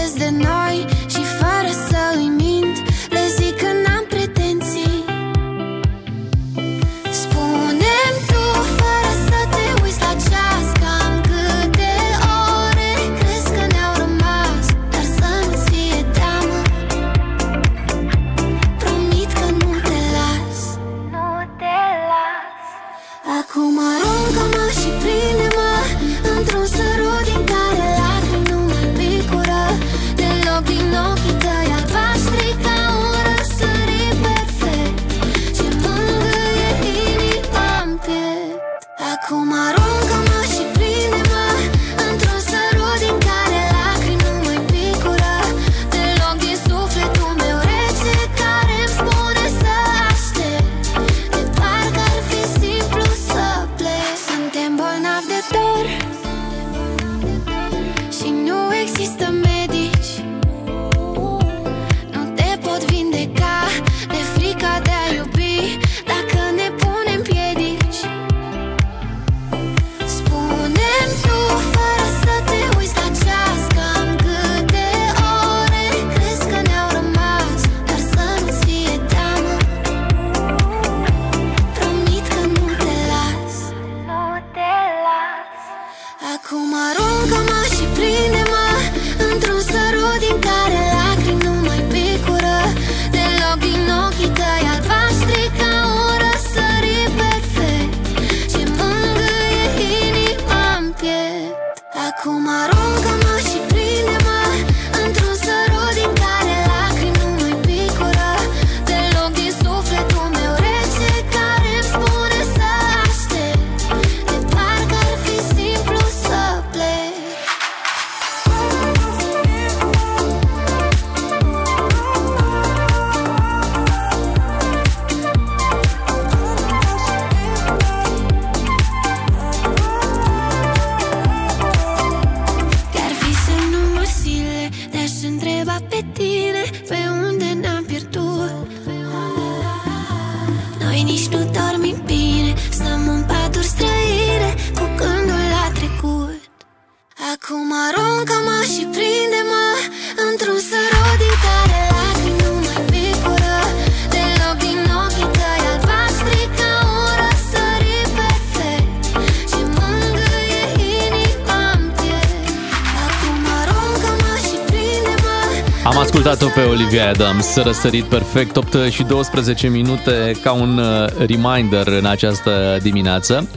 Am ascultat-o pe Olivia Adams, răsărit perfect, 8 și 12 minute ca un uh, reminder în această dimineață.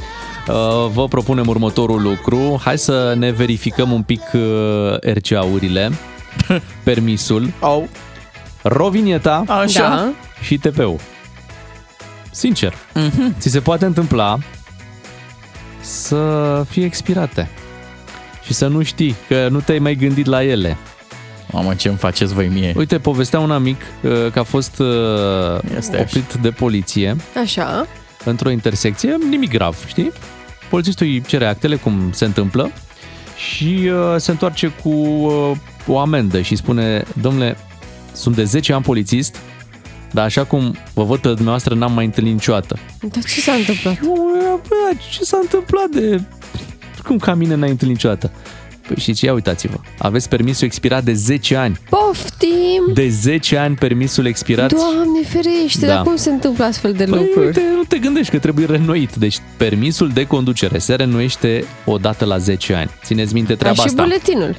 Uh, Vă propunem următorul lucru. Hai să ne verificăm un pic uh, RCA-urile, permisul, Au. rovinieta Așa. Da. și TP-ul. Sincer, Mhm. ți se poate întâmpla să fie expirate și să nu știi că nu te-ai mai gândit la ele. Mamă, ce-mi faceți voi mie? Uite, povestea un amic uh, că a fost uh, Este așa. oprit de poliție Așa. într-o intersecție, nimic grav, știi? Polițistul îi cere actele, cum se întâmplă, și uh, se întoarce cu uh, o amendă și spune, domnule, sunt de 10 ani polițist, dar așa cum vă văd pe dumneavoastră, n-am mai întâlnit niciodată. Dar ce s-a întâmplat? Bă, ce s-a întâmplat de... Cum ca mine n-ai întâlnit niciodată? Păi și ce, ia uitați-vă, aveți permisul expirat de 10 ani. Poftim! De 10 ani permisul expirat. Doamne ferește, Da. dar cum se întâmplă astfel de Păi, lucruri? uite, nu te gândești că trebuie reînnoit. Deci permisul de conducere se reînnoiește odată la 10 ani. Țineți minte Ca treaba și asta. buletinul.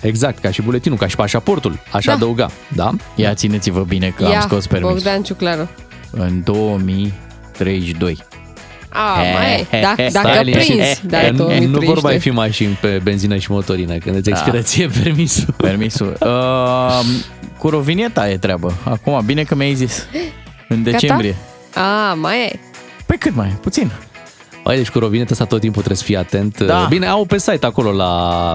Exact, ca și buletinul, ca și pașaportul. Aș Da. adăuga, da? Ia țineți-vă bine că Ia, am scos permis. Bogdan Ciuclaru. În 2032. A, He, mai he, e. Da, he, dacă Stai liniștit. prins, da, nu, nu vor 2032. mai fi mașini pe benzină și motorină când îți Da. expiră ție permisul. Permisul. Uh, cu rovinieta e treabă. Acum, bine că mi-ai zis. în decembrie. A, mai e. Păi cât mai? e? Puțin. Băi, deci cu rovineta asta tot timpul trebuie să fii atent. Da. Bine, au pe site acolo la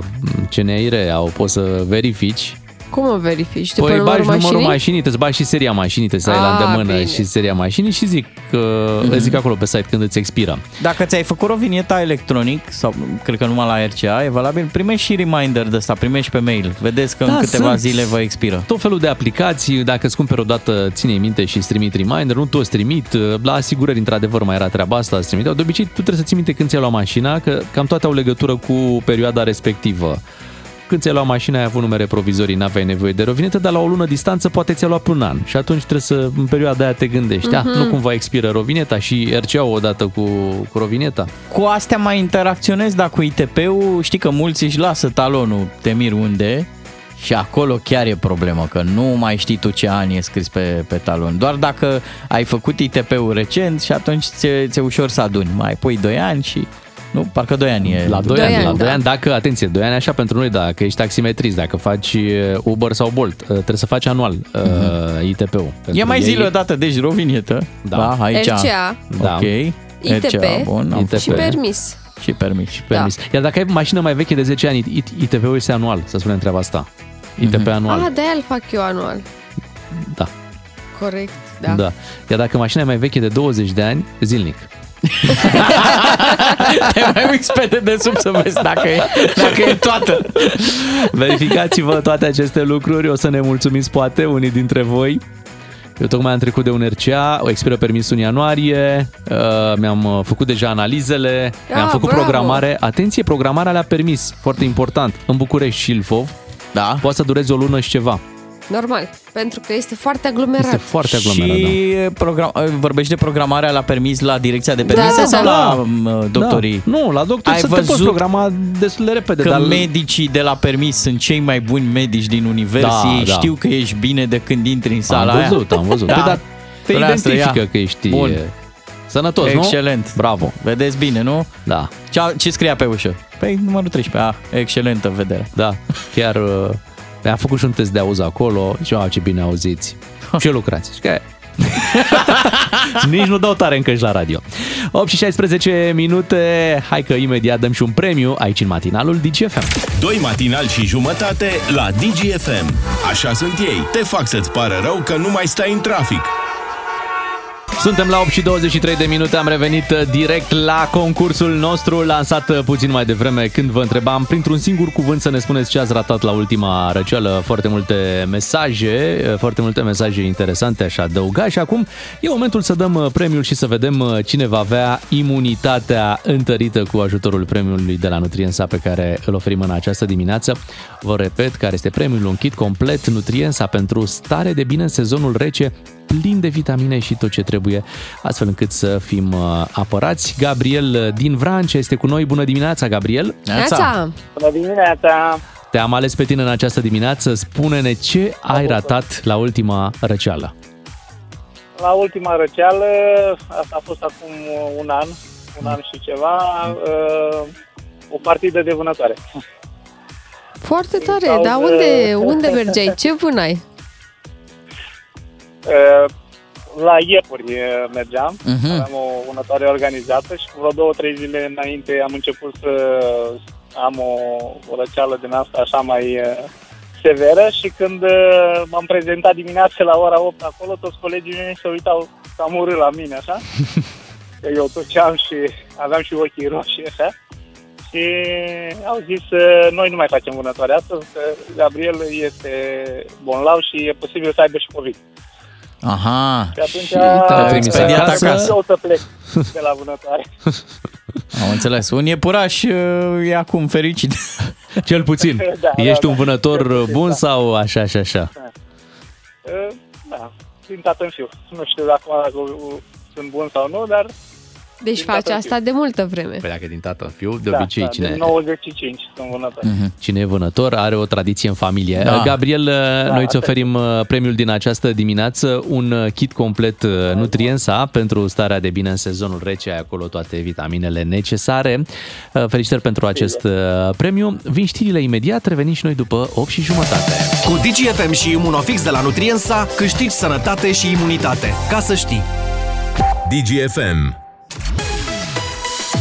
CNIR, au, poți să verifici. Cum o verifici? După Păi numărul bagi numărul mașinii? mașinii, trebuie să bagi și seria mașinii, trebuie să ai la Ah, îndemână bine. și seria mașinii și zic, că, Mhm. zic acolo pe site când îți expiră. Dacă ți-ai făcut rovinieta electronic, sau cred că numai la RCA, e valabil, primești și reminder de ăsta, primești pe mail. Vedeți că în Da, câteva sunt. zile vă expiră. Tot felul de aplicații, dacă îți cumperi o dată, ține minte și îți trimit reminder, nu toți trimit, la asigurări într-adevăr mai era treaba asta, îți trimiteau. De obicei tu trebuie să ții minte când ți-ai luat mașina, că cam toate au legătură cu perioada respectivă. Când ți-ai luat mașina, ai avut numere provizorii, n-aveai nevoie de rovinetă, dar la o lună distanță poate ți-a luat pe un an. Și atunci trebuie să, în perioada aia te gândești, Mhm. ah, nu cumva expiră rovineta și RCA odată cu, cu rovineta. Cu astea mai interacționezi, dar cu ITP-ul știi că mulți își lasă talonul, te mir unde, și acolo chiar e problemă, că nu mai știi tu ce an e scris pe, pe talon. Doar dacă ai făcut ITP-ul recent și atunci ți-e, ți-e ușor să aduni. Mai pui 2 ani și... Nu, parcă 2 ani e. La 2 Doi ani, ani, la 2 da. ani, dacă, atenție, 2 ani așa pentru noi, dacă ești taximetrist, dacă faci uh, Uber sau Bolt, uh, trebuie să faci anual uh, ITP-ul. Ia Pentru mai ei- zi o dată, deci rovinietă. Da. da aici. RCA Da. Ok. ITP RCA, bun, am ITP. și permis. Și permis. permis. Iar dacă ai mașină mai veche de 10 ani, IT- ITP-ul este anual, să spunem treaba asta. ITP anual. Ah, de-aia îl fac eu anual. Da. Corect, da. da. da. Iar dacă mașina e mai veche de 20 de ani, zilnic. Te mai uiți pe dedesubt să vezi dacă e, dacă e toată. Verificați-vă toate aceste lucruri, o să ne mulțumiți poate unii dintre voi. Eu tocmai am trecut de un RCA, o expiră permisul în ianuarie, uh, mi-am uh, făcut deja analizele, Ah, mi-am făcut bravo! programare. Atenție, programarea la permis, foarte important, în București și Ilfov, Da. poate să dureze o lună și ceva. Normal, pentru că este foarte aglomerat. Este foarte aglomerat, da. Și program, vorbești de programarea la permis la direcția de Da, permise da, sau da. la m, doctorii? Da. Nu, la doctor Ai să te poți văzut programa destul de repede. Că dar medicii de la permis sunt cei mai buni medici din univers, Da, ei da. știu că ești bine de când intri în sala am aia. văzut, am văzut. Da. Păi, dar te Spre asta, identifică ia. că ești Bun. e, sănătos, nu? Excelent. Bravo. Vedeți bine, nu? Da, Ce, ce scria pe ușă? Păi numărul 13. Ah, excelentă vedere. da, chiar uh, am făcut și un test de auz acolo și au ce bine auziți. Ce lucrați? Și că Nici nu dau tare încă și la radio. 8 și 16 minute, hai că imediat dăm și un premiu aici în matinalul DGFM. Doi matinal și jumătate la DGFM. Așa sunt ei. Te fac să-ți pară rău că nu mai stai în trafic. Suntem la 8 și 23 de minute, am revenit uh, direct la concursul nostru lansat uh, puțin mai devreme când vă întrebam printr-un singur cuvânt să ne spuneți ce ați ratat la ultima răceală. Foarte multe mesaje, uh, foarte multe mesaje interesante aș adăuga și acum e momentul să dăm uh, premiul și să vedem uh, cine va avea imunitatea întărită cu ajutorul premiului de la Nutriensa pe care îl oferim în această dimineață. Vă repet care este premiul, un kit complet Nutriensa pentru stare de bine în sezonul rece plin de vitamine și tot ce trebuie, astfel încât să fim uh, apărați. Gabriel uh, din Vrancea este cu noi. Bună dimineața, Gabriel! Neața! Bună dimineața! Te-am ales pe tine în această dimineață. Spune-ne ce ai ratat la ultima răceală. La ultima răceală, asta a fost acum un an, un an și ceva, uh, o partidă de vânătoare. Foarte tare, Sau, dar uh, unde, unde mergeai? Ce vânai? Uh, La iepuri uh, mergeam, Mhm. aveam o vânătoare organizată și cu vreo două, trei zile înainte am început să am o, o răceală din asta așa mai uh, severă și când uh, m-am prezentat dimineața la ora 8 acolo, toți colegii mei se uitau cam urât la mine, așa. Că eu toceam și aveam și ochii roșii, așa. Și au zis, uh, noi nu mai facem vânătoare astăzi, că Gabriel este bonlav și e posibil să aibă și COVID. Aha. Și atunci te-a trimis expediat acasă. acasă. eu să plec de la vânătoare. Am înțeles. Un iepuraș uh, e acum fericit. Cel puțin. Da, da, Ești da. un vânător Cel puțin, bun da. sau așa și așa? Uh, Da, din tată în fiu. Nu știu dacă acum dacă sunt bun sau nu, dar Deci Din face tată în asta de multă vreme. Păi dacă din tată în fiu, de Da, obicei da, cine... Din 95 sunt vânător. Cine e vânător are o tradiție în familie. Da. Gabriel, noi îți asta oferim uh, premiul din această dimineață, un uh, kit complet uh, Nutriensa pentru starea de bine în sezonul rece, ai acolo toate vitaminele necesare. Uh, Felicitări pentru acest uh, premiu. Vin știrile imediat, revenim și noi după 8 și jumătate. Cu DGFM și Imunofix de la Nutriensa câștigi sănătate și imunitate. Ca să știi! DGFM.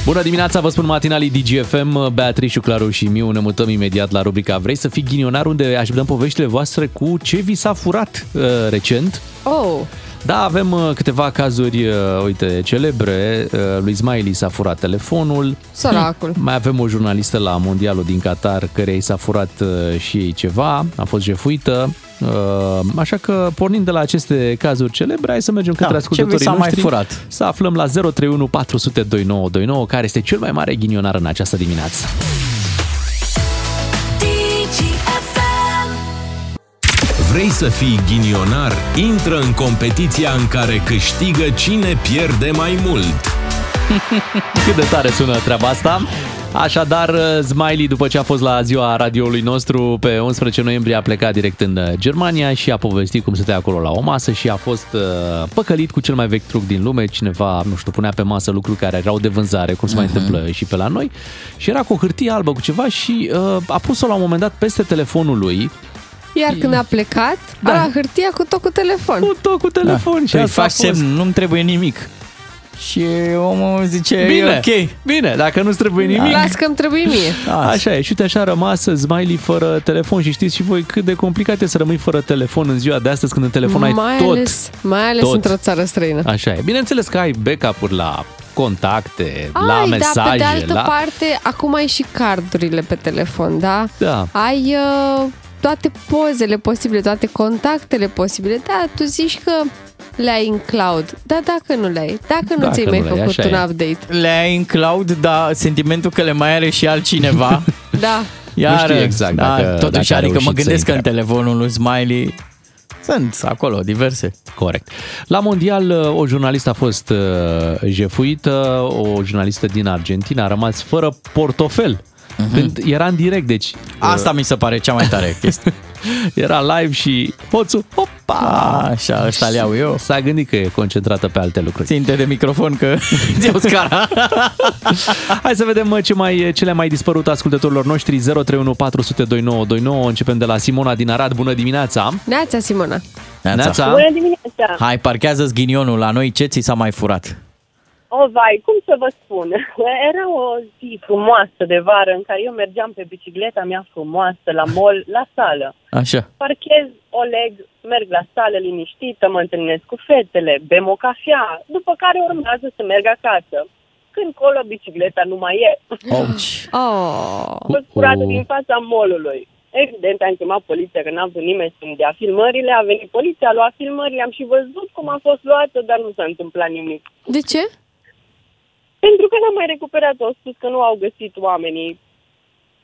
Bună dimineața, vă spun matinalii DGFM, Beatrice, Claru și Miu. Ne mutăm imediat la rubrica Vrei să fii ghinionar, unde așteptăm poveștile voastre cu ce vi s-a furat uh, recent. Oh, Da, avem uh, câteva cazuri, uh, uite, celebre. Uh, lui Smiley s-a furat telefonul. săracul. Mai avem o jurnalistă la Mondialul din Qatar, care i s-a furat uh, și ei ceva, a fost jefuită. Uh, Așa că, pornind de la aceste cazuri celebre, hai să mergem către Da, ascultătorii ce vi s-a mai noștri. furat? Să aflăm la 031 400 2929 care este cel mai mare ghinionar în această dimineață. Vrei să fii ghinionar? Intră în competiția în care câștigă cine pierde mai mult. Cât de tare sună treaba asta. Așadar, Smiley, după ce a fost la ziua radioului nostru, pe 11 noiembrie a plecat direct în uh, Germania și a povestit cum stătea acolo la o masă și a fost uh, păcălit cu cel mai vechi truc din lume. Cineva, nu știu, punea pe masă lucruri care erau de vânzare, cum se mai întâmplă și pe la noi. Și era cu o hârtie albă cu ceva și uh, a pus-o la un moment dat peste telefonul lui, Iar când a plecat, Da. da. a hârtia cu tot cu telefon. cu tot cu telefon. Da. și Și asta a faci fost. semn, nu-mi trebuie nimic. Și omul zice, Bine, e ok. bine, dacă nu-ți trebuie nimic, Las că îmi trebuie mie. Da. Așa e, și uite așa a rămas Smiley fără telefon și știți și voi cât de complicat e să rămâi fără telefon în ziua de astăzi când în telefon ai mai tot. ales, mai ales Tot. într-o țară străină. Așa e. Bineînțeles că ai backup-uri la contacte, la Ai, mesaje, da, pe de altă la... parte, acum ai și cardurile pe telefon, da? Da. Ai uh, toate pozele posibile, toate contactele posibile. Da, tu zici că le ai în cloud. Da, dacă nu le ai. Dacă nu Dacă ți-ai nu mai le ai, făcut așa un e. update. Le ai în cloud, dar sentimentul că le mai are și altcineva. Da. Iar, știi exact da, dacă- totuși, dacă a adică mă reușit să gândesc că în intre. telefonul lui Smiley sunt acolo diverse. Corect. La mondial, o jurnalistă a fost uh, jefuită, o jurnalistă din Argentina a rămas fără portofel. Când era în direct, deci Asta mi se pare cea mai tare chestie. era live și hoțul, hopa! Așa, ăsta le iau eu. S-a gândit că e concentrată pe alte lucruri. Ținte de microfon că ți iau scara. Hai să vedem mă, ce mai, cele mai dispărut ascultătorilor noștri 031 400 2929. Începem de la Simona din Arad. Bună dimineața! Neața, Simona. Neața! Bună dimineața! Hai, parchează-ți ghinionul la noi. Ce ți s-a mai furat? O, vai, cum să vă spun? Era o zi frumoasă de vară în care eu mergeam pe bicicleta mea frumoasă la mall, la sală. Așa. Parchez, o leg, merg la sală liniștită, mă întâlnesc cu fetele, bem o cafea, după care urmează să merg acasă. Când colo bicicleta nu mai e. Ouch. Oh. A fost curată din fața molului. Evident, am chemat poliția, că n-am vrut nimeni să-mi dea filmările. A venit poliția, a luat filmările, am și văzut cum a fost luată, dar nu s-a întâmplat nimic. De ce? Pentru că n-am mai recuperat-o. Au spus că nu au găsit oamenii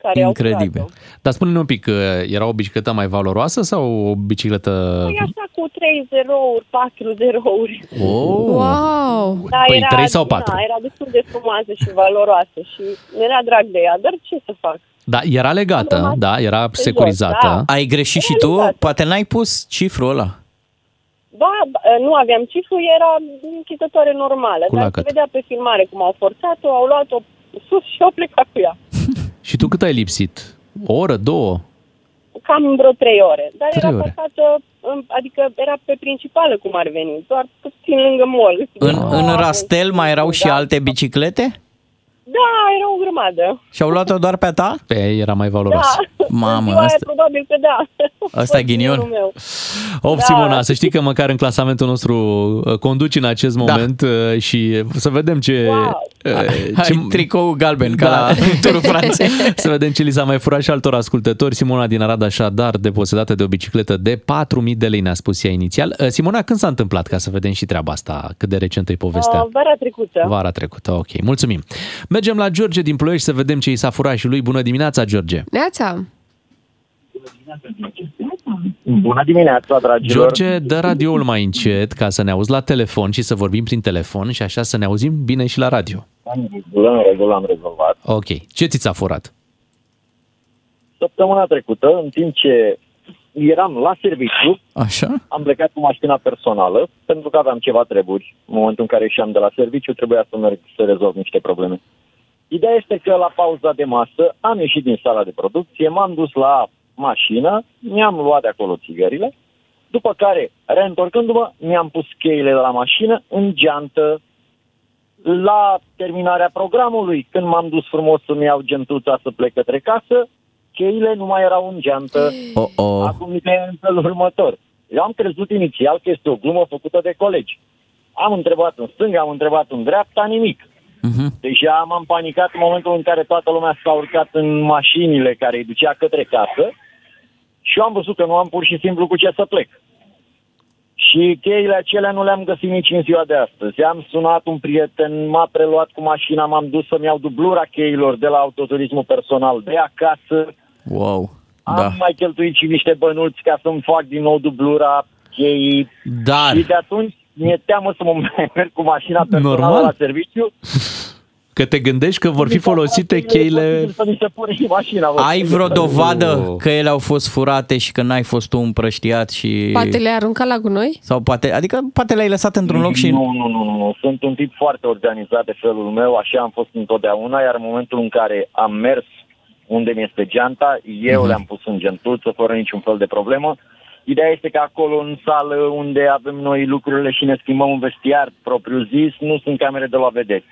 care Incredibil. au furat-o. Dar spune-ne un pic, uh, era o bicicletă mai valoroasă sau o bicicletă... Păi așa cu 3 zerouri, 4 zerouri. Oh. Wow! Da, Păi, era, trei sau patru? Da, era destul de frumoasă și valoroasă și mi-era drag de ea, dar ce să fac? Da, era legată, Am rămas da, era pe jos, securizată. da. Ai greșit și Era tu? legată. Poate n-ai pus cifrul ăla. Ba, ba, nu aveam cifru, era închizătoare normală, Cu dar lacăt. se vedea pe filmare cum au forțat-o, au luat-o sus și au plecat cu ea. Și tu cât ai lipsit? O oră, două? Cam vreo trei ore. Dar Trei era ore. parcată, în- adică era pe principală cum ar veni, doar puțin lângă mall. În, Nu în aveam rastel cifru, mai erau și da. alte biciclete? Da, era o grămadă. Și au luat-o doar pe a ta? Pe ea era mai Da, valoroasă. Mamă, în ziua aia asta- probabil că da. Asta e Fost ghinion? ghinionul meu. 8 Da. Simona, să știi că măcar în clasamentul nostru uh, conduci în acest Da. moment uh, și să vedem ce... Wow. uh, Ai tricou galben, ca Da. la turul Franței. să vedem ce li s-a mai furat și altor ascultători. Simona din Arad, așadar, deposedată de o bicicletă de 4.000 de lei, ne-a spus ea inițial. Uh, Simona, când s-a întâmplat, ca să vedem și treaba asta, cât de recentă e povestea? Uh, vara trecută. Vara trecută, ok. Mulțumim. Mergem la George din Ploiești să vedem ce i s-a furat și lui. Bună dimineața, George. Neața! Bună dimineața, dragilor! George, dă radioul mai încet ca să ne auzi la telefon și să vorbim prin telefon și așa să ne auzim bine și la radio. În regulă, în regulă am rezolvat. Ok. Ce ți s-a furat? Săptămâna trecută, în timp ce eram la serviciu, Așa? am plecat cu mașina personală, pentru că aveam ceva treburi. În momentul în care ieșeam de la serviciu, trebuia să merg să rezolv niște probleme. Ideea este că la pauza de masă am ieșit din sala de producție, m-am dus la mașină, mi-am luat de acolo țigările, după care, reîntorcându-mă, mi-am pus cheile de la mașină în geantă. La terminarea programului, când m-am dus frumos să-mi iau gentuța să plec către casă, cheile nu mai erau în geantă. Oh, oh. Acum ideea e în felul următor. Eu am crezut inițial că este o glumă făcută de colegi. Am întrebat în stânga, am întrebat în dreapta, nimic. Uh-huh. Deja m-am panicat în momentul în care toată lumea s-a urcat în mașinile care îi ducea către casă și eu am văzut că nu am pur și simplu cu ce să plec. Și cheile acelea nu le-am găsit nici în ziua de astăzi. Am sunat un prieten, m-a preluat cu mașina, m-am dus să-mi iau dublura cheilor de la autoturismul personal de acasă. Wow. Am Da. mai cheltuit și niște bănuți ca să-mi fac din nou dublura cheii. Dar, Și de atunci mi-e teamă să mă mai merg cu mașina personală Normal. la serviciu. Că te gândești că vor fi folosite cheile... Să mi se pune și mașina. vă ai spun. vreo dovadă Oh. că ele au fost furate și că n-ai fost tu împrăștiat și... Poate le arunca la gunoi? Sau poate, adică poate le-ai lăsat într-un loc și... Nu, nu, nu, nu, nu. Sunt un tip foarte organizat de felul meu, așa am fost întotdeauna, iar în momentul în care am mers unde mi este geanta, eu Mhm. le-am pus în gentuță fără niciun fel de problemă. Ideea este că acolo în sală unde avem noi lucrurile și ne schimbăm un vestiar propriu zis, nu sunt camere de la vedere.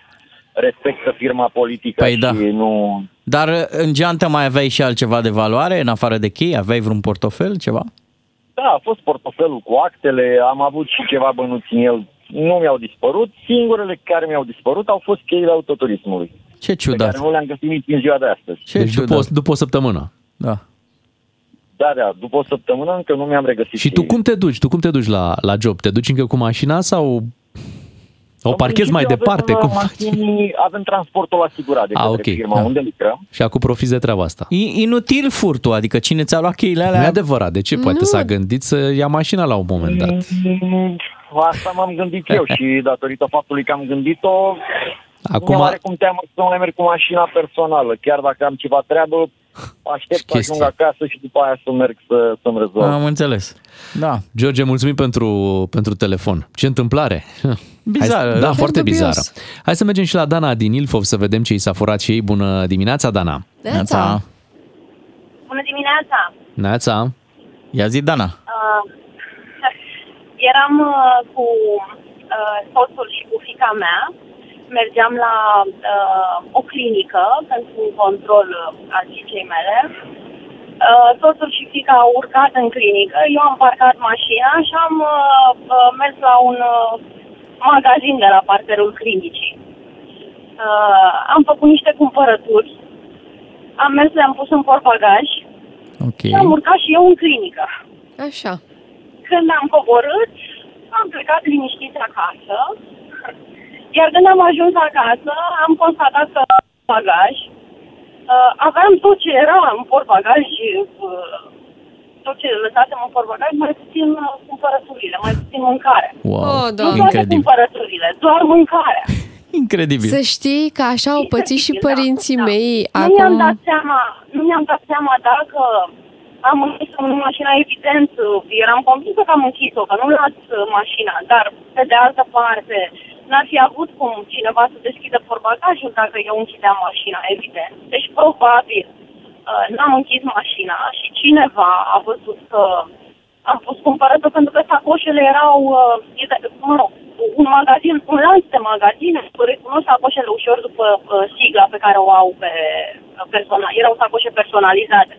Respectă firma politică Păi și da. nu... Dar în geantă mai aveai și altceva de valoare, în afară de chei? Aveai vreun portofel, ceva? Da, a fost portofelul cu actele, am avut și ceva bănuți în el, nu mi-au dispărut. Singurele care mi-au dispărut au fost cheile autoturismului, Ce pe ciudat. care nu le-am găsit nici în ziua de astăzi. Ce Deci ciudat. după, o- după o săptămână. Da. Da, da, după o săptămână încă nu mi-am regăsit Și tu cheile. cum te duci? Tu cum te duci la, la job? Te duci încă cu mașina sau o În parchezi mai principiu departe? Avem, Cum uh, faci? mașini, avem transportul asigurat de Ah, către ok, firma da. unde lucrăm. Și acum profiți de treaba asta. I- inutil furtul, adică cine ți-a luat cheile Nu e alea? adevărat. De ce? Poate Nu. s-a gândit să ia mașina la un moment dat. Mm, Asta m-am gândit eu și datorită faptului că am gândit-o, Acum... Acum, mi oarecum teamă să nu mai merg cu mașina personală. Chiar dacă am ceva treabă, aștept să Chestii. ajung acasă și după aia să merg să, să-mi rezolv. Am înțeles. Da. George, mulțumim pentru, pentru telefon. Ce întâmplare! Bizară, Hai, da. da, foarte dubios. bizară. Hai să mergem și la Dana din Ilfov să vedem ce i s-a furat și ei. Bună dimineața, Dana! Neața. Bună dimineața! Neața! Ia zi, Dana. Uh, eram uh, cu uh, soțul și cu fica mea. Mergeam la uh, o clinică pentru un control uh, al fiicei mele. Uh, soțul și fica au urcat în clinică, eu am parcat mașina și am uh, uh, mers la un uh, magazin de la parterul clinicii. Uh, am făcut niște cumpărături, am mers, le-am pus în portbagaj Ok. și am urcat și eu în clinică. Așa. Când am coborât, am plecat liniștit acasă. Iar când am ajuns acasă, am constatat că bagaj, uh, aveam tot ce era în portbagaj, uh, tot ce lăsasem în portbagaj, mai puțin uh, cumpărăturile, mai puțin mâncare. Wow. Oh, Nu Doamne. toate Incredibil. cumpărăturile, doar mâncarea. Incredibil. Să știi că așa au pățit și Incredibil, da, părinții da. mei Nu acum. mi-am dat seama, nu mi-am dat seama dacă am închis în mașina, evident, eram convinsă că am închis-o, că nu las uh, mașina, dar pe de altă parte, n-ar fi avut cum cineva să deschidă portbagajul dacă eu închideam mașina, evident. Deci, probabil, uh, n-am închis mașina și cineva a văzut că am fost cumpărată pentru că sacoșele erau, uh, e de- mă rog, un magazin, un lanț de magazine, recunosc sacoșele ușor după uh, sigla pe care o au pe uh, personal. Erau sacoșe personalizate.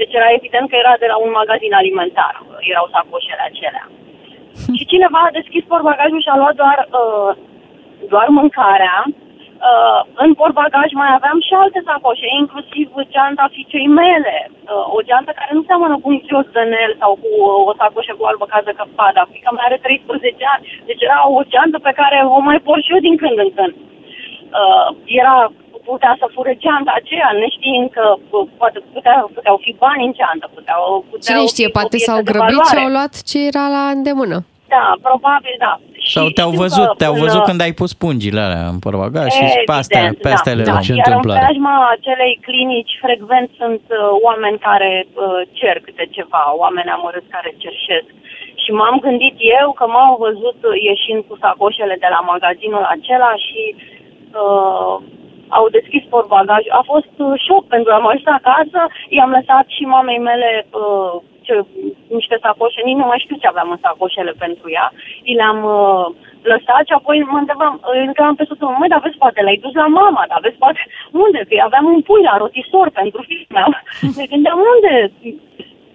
Deci era evident că era de la un magazin alimentar, uh, erau sacoșele acelea. și cineva a deschis portbagajul și a luat doar, uh, doar mâncarea. Uh, în portbagaj mai aveam și alte sacoșe, inclusiv geanta fiicei mele. Uh, o geantă care nu seamănă cu un chios de nel sau cu uh, o sacoșă cu albă cază căpada. Fica mea are 13 ani, deci era o geantă pe care o mai port și eu din când în când. Uh, era putea să fure geanta aceea, neștiind că uh, poate putea, puteau fi bani în geantă, puteau, puteau Cine știe, fi poate obiecte s-au de grăbit și valoare. au luat ce era la îndemână. Da, probabil da. Sau te-au știu văzut, că te-au în, văzut uh, când ai pus pungile alea în portbagaj și pe astea, Evident, pe astea le da, luai. da. Iar în preajma acelei clinici frecvent sunt uh, oameni care uh, cer câte ceva, oameni amărâți care cerșesc. Și m-am gândit eu că m-au văzut uh, ieșind cu sacoșele de la magazinul acela și uh, au deschis portbagaj. A fost uh, șoc pentru că am ajuns acasă, i-am lăsat și mamei mele uh, ce, niște sacoșe, nici nu mai știu ce aveam în sacoșele pentru ea. I le-am uh, lăsat și apoi mă întrebam, îi întrebam pe soțul meu, măi, dar vezi, poate l-ai dus la mama, dar vezi, poate, unde? Că aveam un pui la rotisor pentru fiul meu. Ne gândeam, unde?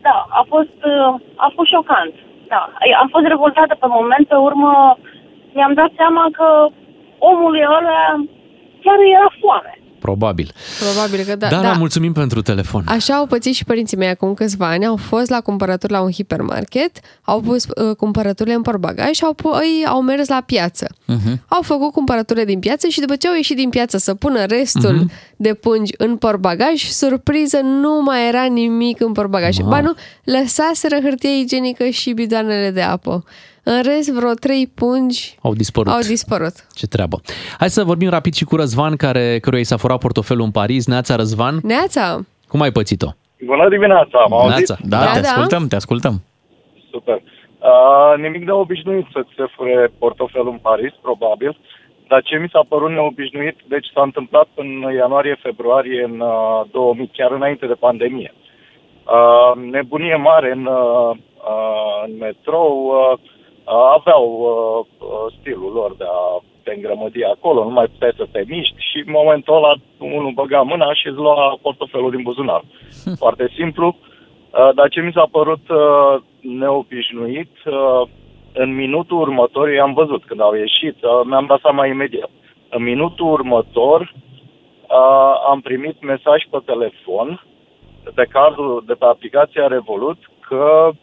Da, a fost, uh, a fost șocant. Da, am fost revoltată pe moment, pe urmă mi-am dat seama că omului ăla chiar îi era foame. Probabil. Probabil că da. Dana, da. mulțumim pentru telefon. Așa au pățit și părinții mei acum câțiva ani. Au fost la cumpărături la un hipermarket, au pus uh, cumpărăturile în portbagaj și apoi au mers la piață. Mhm. Au făcut cumpărăturile din piață și după ce au ieșit din piață să pună restul Mhm. de pungi în portbagaj, surpriză, nu mai era nimic în portbagaj. Wow. Ba nu, lăsaseră hârtie igienică și bidoanele de apă. În rest, vreo trei pungi Au dispărut. au dispărut. Ce treabă. Hai să vorbim rapid și cu Răzvan, care, căruia i s-a furat portofelul în Paris. Neața, Răzvan, Neața! cum ai pățit-o? Bună dimineața, am auzit? Neața. Da, Da, te da. ascultăm, te ascultăm. Super. Uh, nimic de obișnuit să-ți se fure portofelul în Paris, probabil. Dar ce mi s-a părut neobișnuit, deci s-a întâmplat în ianuarie-februarie în uh, 2000, chiar înainte de pandemie. Uh, nebunie mare în, uh, uh, în metrou, uh, uh, aveau uh, uh, stilul lor de a te îngrămădi acolo, nu mai puteai să te miști și în momentul ăla unul băga mâna și îți lua portofelul din buzunar. Foarte simplu. Uh, Dar ce mi s-a părut uh, neobișnuit, uh, în minutul următor, eu am văzut când au ieșit, uh, mi-am dat seama imediat. În minutul următor uh, am primit mesaj pe telefon de cardul de pe aplicația Revolut că uh,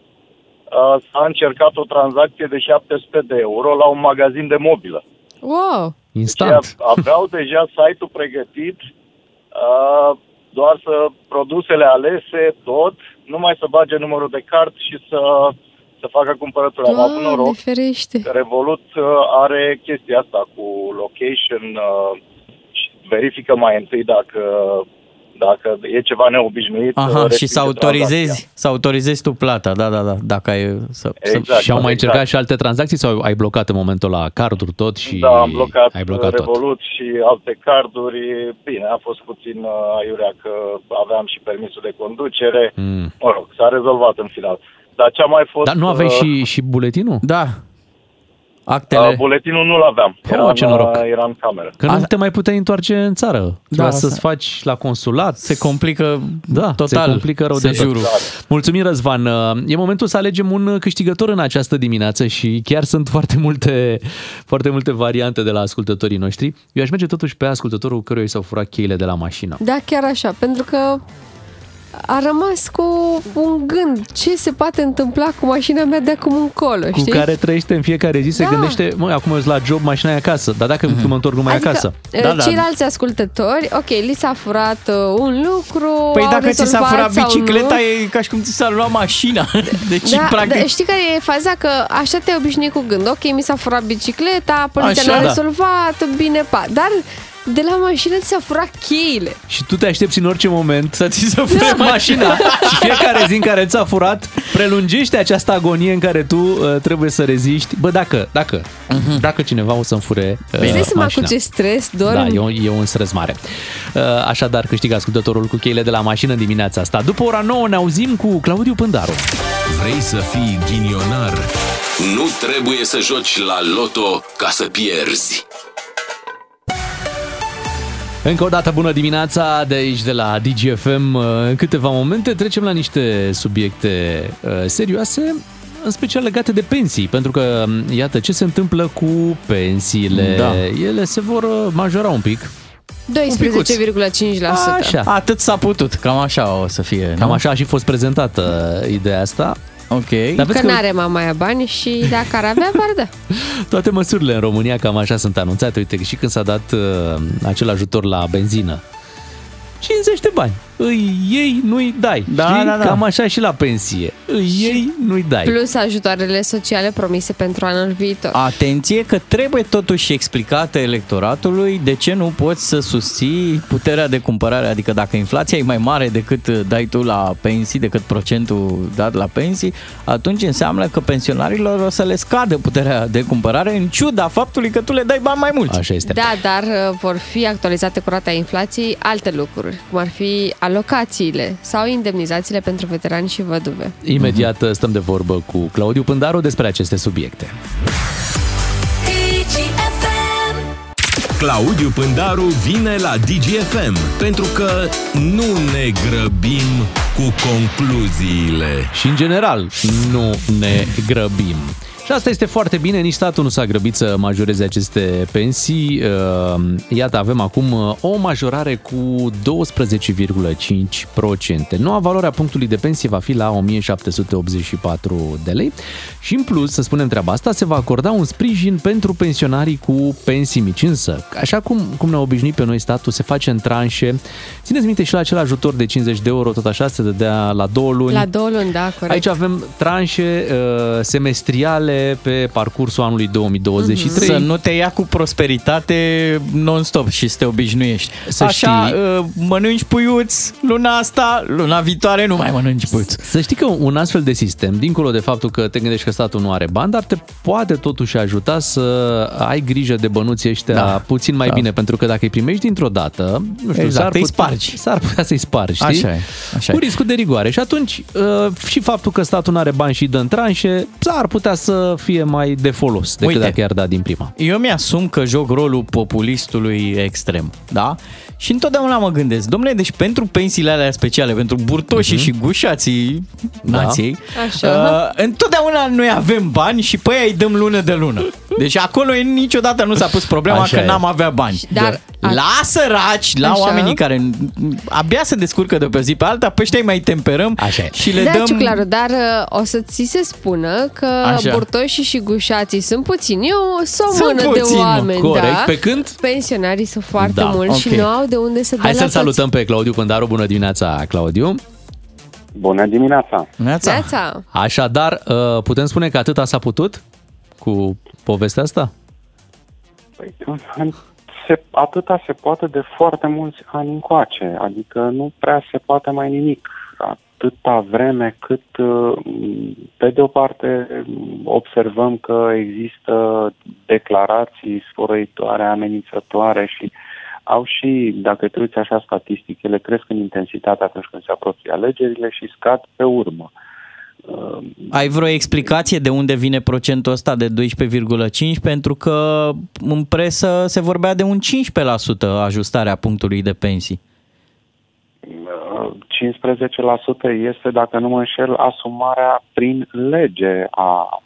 s-a încercat o tranzacție de 700 de euro la un magazin de mobilă. Wow! Instant. Și aveau deja site-ul pregătit, uh, doar să produsele alese, tot, numai să bage numărul de card și să, să facă cumpărături. Am avut Doamne, noroc ferește! că Revolut uh, are chestia asta cu location uh, și verifică mai întâi dacă, dacă e ceva neobișnuit. uh, Aha, și respinge să autorizezi, tranzacția. să autorizezi tu plata, da, da, da, dacă ai să, Exact. să și au mai exact. încercat și alte tranzacții sau ai blocat în momentul la carduri tot și Da, am blocat, ai blocat tot? Revolut și alte carduri. Bine, a fost puțin uh, aiurea că aveam și permisul de conducere. Mm. Mă rog, s-a rezolvat în final. Dar ce a mai fost... Dar nu aveai uh, și, și buletinul? Da. Actele. Uh, buletinul nu-l aveam. Oh, Era, ce în, noroc. uh, era în cameră. Că nu Asta- te mai puteai întoarce în țară. Trebuia asta- să-ți faci la consulat. se complică Da, total se complică rău de tot. sejurul. Mulțumim, Răzvan. E momentul să alegem un câștigător în această dimineață și chiar sunt foarte multe, foarte multe variante de la ascultătorii noștri. Eu aș merge totuși pe ascultătorul căruia i s-au furat cheile de la mașină. Da, chiar așa, pentru că a rămas cu un gând. Ce se poate întâmpla cu mașina mea de acum încolo, Cu știi? care trăiește în fiecare zi, se Da. gândește, măi, acum eu sunt la job, mașina e acasă, dar dacă mă întorc, nu mai e adică, acasă. uh, Da, da. ceilalți ascultători, ok, li s-a furat uh, un lucru, Păi au dacă ți s-a rezolvat furat sau bicicleta, nu. e ca și cum ți s-a luat mașina. Deci, Da, practic... da, știi care e faza? Că așa te-ai obișnuit cu gând. Ok, mi s-a furat bicicleta, poliția Așa, n-a da. rezolvat, bine, pa. Dar de la mașină ți s-a furat cheile. Și tu te aștepți în orice moment Să ți se fure da. mașina și fiecare zi în care ți-a furat prelungește această agonie în care tu uh, trebuie să reziști. Bă, dacă, dacă, dacă cineva o să-mi fure uh, Îți dai seama mașina. cu ce stres dorm? Da, e un, e un stres mare. Uh, Așadar, câștigă ascultătorul cu cheile de la mașină în dimineața asta. După ora 9 ne auzim cu Claudiu Pândaru. Vrei să fii ghinionar? Nu trebuie să joci la loto ca să pierzi. Încă o dată bună dimineața de aici de la DGFM. În câteva momente trecem la niște subiecte uh, serioase, în special legate de pensii, pentru că iată ce se întâmplă cu pensiile. Da. Ele se vor uh, majora un pic. 12,5%. Așa. Atât s-a putut, cam așa o să fie. Cam nu? așa a și fost prezentată ideea asta. Ok. Dar vezi Că că n-are mama aia bani și dacă ar avea, ar da. toate măsurile în România cam așa sunt anunțate. Uite, și când s-a dat uh, acel ajutor la benzină, 50 de bani. Îi iei, nu-i dai. Da, Știi? da, da. Cam așa și la pensie. Îi iei, nu-i dai. Plus ajutoarele sociale promise pentru anul viitor. Atenție că trebuie totuși explicată electoratului de ce nu poți să susții puterea de cumpărare, adică dacă inflația e mai mare decât dai tu la pensii, decât procentul dat la pensii, atunci înseamnă că pensionarilor o să le scadă puterea de cumpărare în ciuda faptului că tu le dai bani mai mulți. Așa este. Da, dar uh, vor fi actualizate cu rata inflației alte lucruri, cum ar fi alocațiile sau indemnizațiile pentru veterani și văduve. Imediat uh, stăm de vorbă cu Claudiu Pândaru despre aceste subiecte. Claudiu Pândaru vine la DGFM pentru că nu ne grăbim cu concluziile. Și în general, nu ne grăbim. Și asta este foarte bine, nici statul nu s-a grăbit să majoreze aceste pensii. Uh, Iată, avem acum uh, o majorare cu 12,5%. Noua valoare a punctului de pensie va fi la 1784 de lei și în plus, să spunem treaba asta, se va acorda un sprijin pentru pensionarii cu pensii mici. Însă, așa cum, cum ne-a obișnuit pe noi statul, se face în tranșe. Țineți minte și la acel ajutor de 50 de euro, tot așa, se dădea la două luni. La două luni, da, corect. Aici avem tranșe uh, semestriale pe parcursul anului 2023. Să nu te ia cu prosperitate non-stop și să te obișnuiești. Să Așa, știi- uh, mănânci puiuți luna asta, luna viitoare nu mai mănânci puiuți. Să știi că un astfel de sistem, dincolo de faptul că te gândești că statul nu are bani, dar te poate totuși ajuta să ai grijă de bănuții ăștia Da. puțin mai Da. bine, pentru că dacă îi primești dintr-o dată, nu știu, Exact, s-ar îi putea, spargi. S-ar putea să-i spargi, știi? Așa e, așa Cu e. riscul de rigoare. Și atunci, uh, și faptul că statul nu are bani și dă în tranșe, s-ar putea să fie mai de folos decât Uite. dacă i-ar da din prima. Eu mi-asum că joc rolul populistului extrem, da? Și întotdeauna mă gândesc, domnule, deci pentru pensiile alea speciale, pentru burtoșii și gușații nației, Așa. uh, întotdeauna noi avem bani și pe aia îi dăm lună de lună. Deci acolo niciodată nu s-a pus problema Așa că e. n-am avea bani. Dar- la săraci, la Așa. oamenii care abia se descurcă de pe zi pe alta, pe ăștia îi mai temperăm Așa e. și le da, dăm... Ciuclaru, dar uh, o să ți se spună că Așa. burtoșii și gușații sunt puțini, eu sunt o Sunt mână de puțini, mă, oameni, corect. da? Pe când? Pensionarii sunt foarte Da, mulți și ok. nu au de unde să dea Hai la să-l toți. salutăm pe Claudiu Pândaru. Bună dimineața, Claudiu! Bună dimineața! Neața. Neața. Așadar, uh, putem spune că atâta s-a putut cu povestea asta? Păi, se, atâta se poate de foarte mulți ani încoace, adică nu prea se poate mai nimic. Atâta vreme cât, uh, pe de o parte, observăm că există declarații sfărăitoare, amenințătoare și au și, dacă te uiți așa statistic, ele cresc în intensitate atunci când se apropie alegerile și scad pe urmă. Uh, Ai vreo explicație de unde vine procentul ăsta de 12,5? Pentru că în presă se vorbea de un 15% ajustare a punctului de pensii. 15% este, dacă nu mă înșel, asumarea prin lege a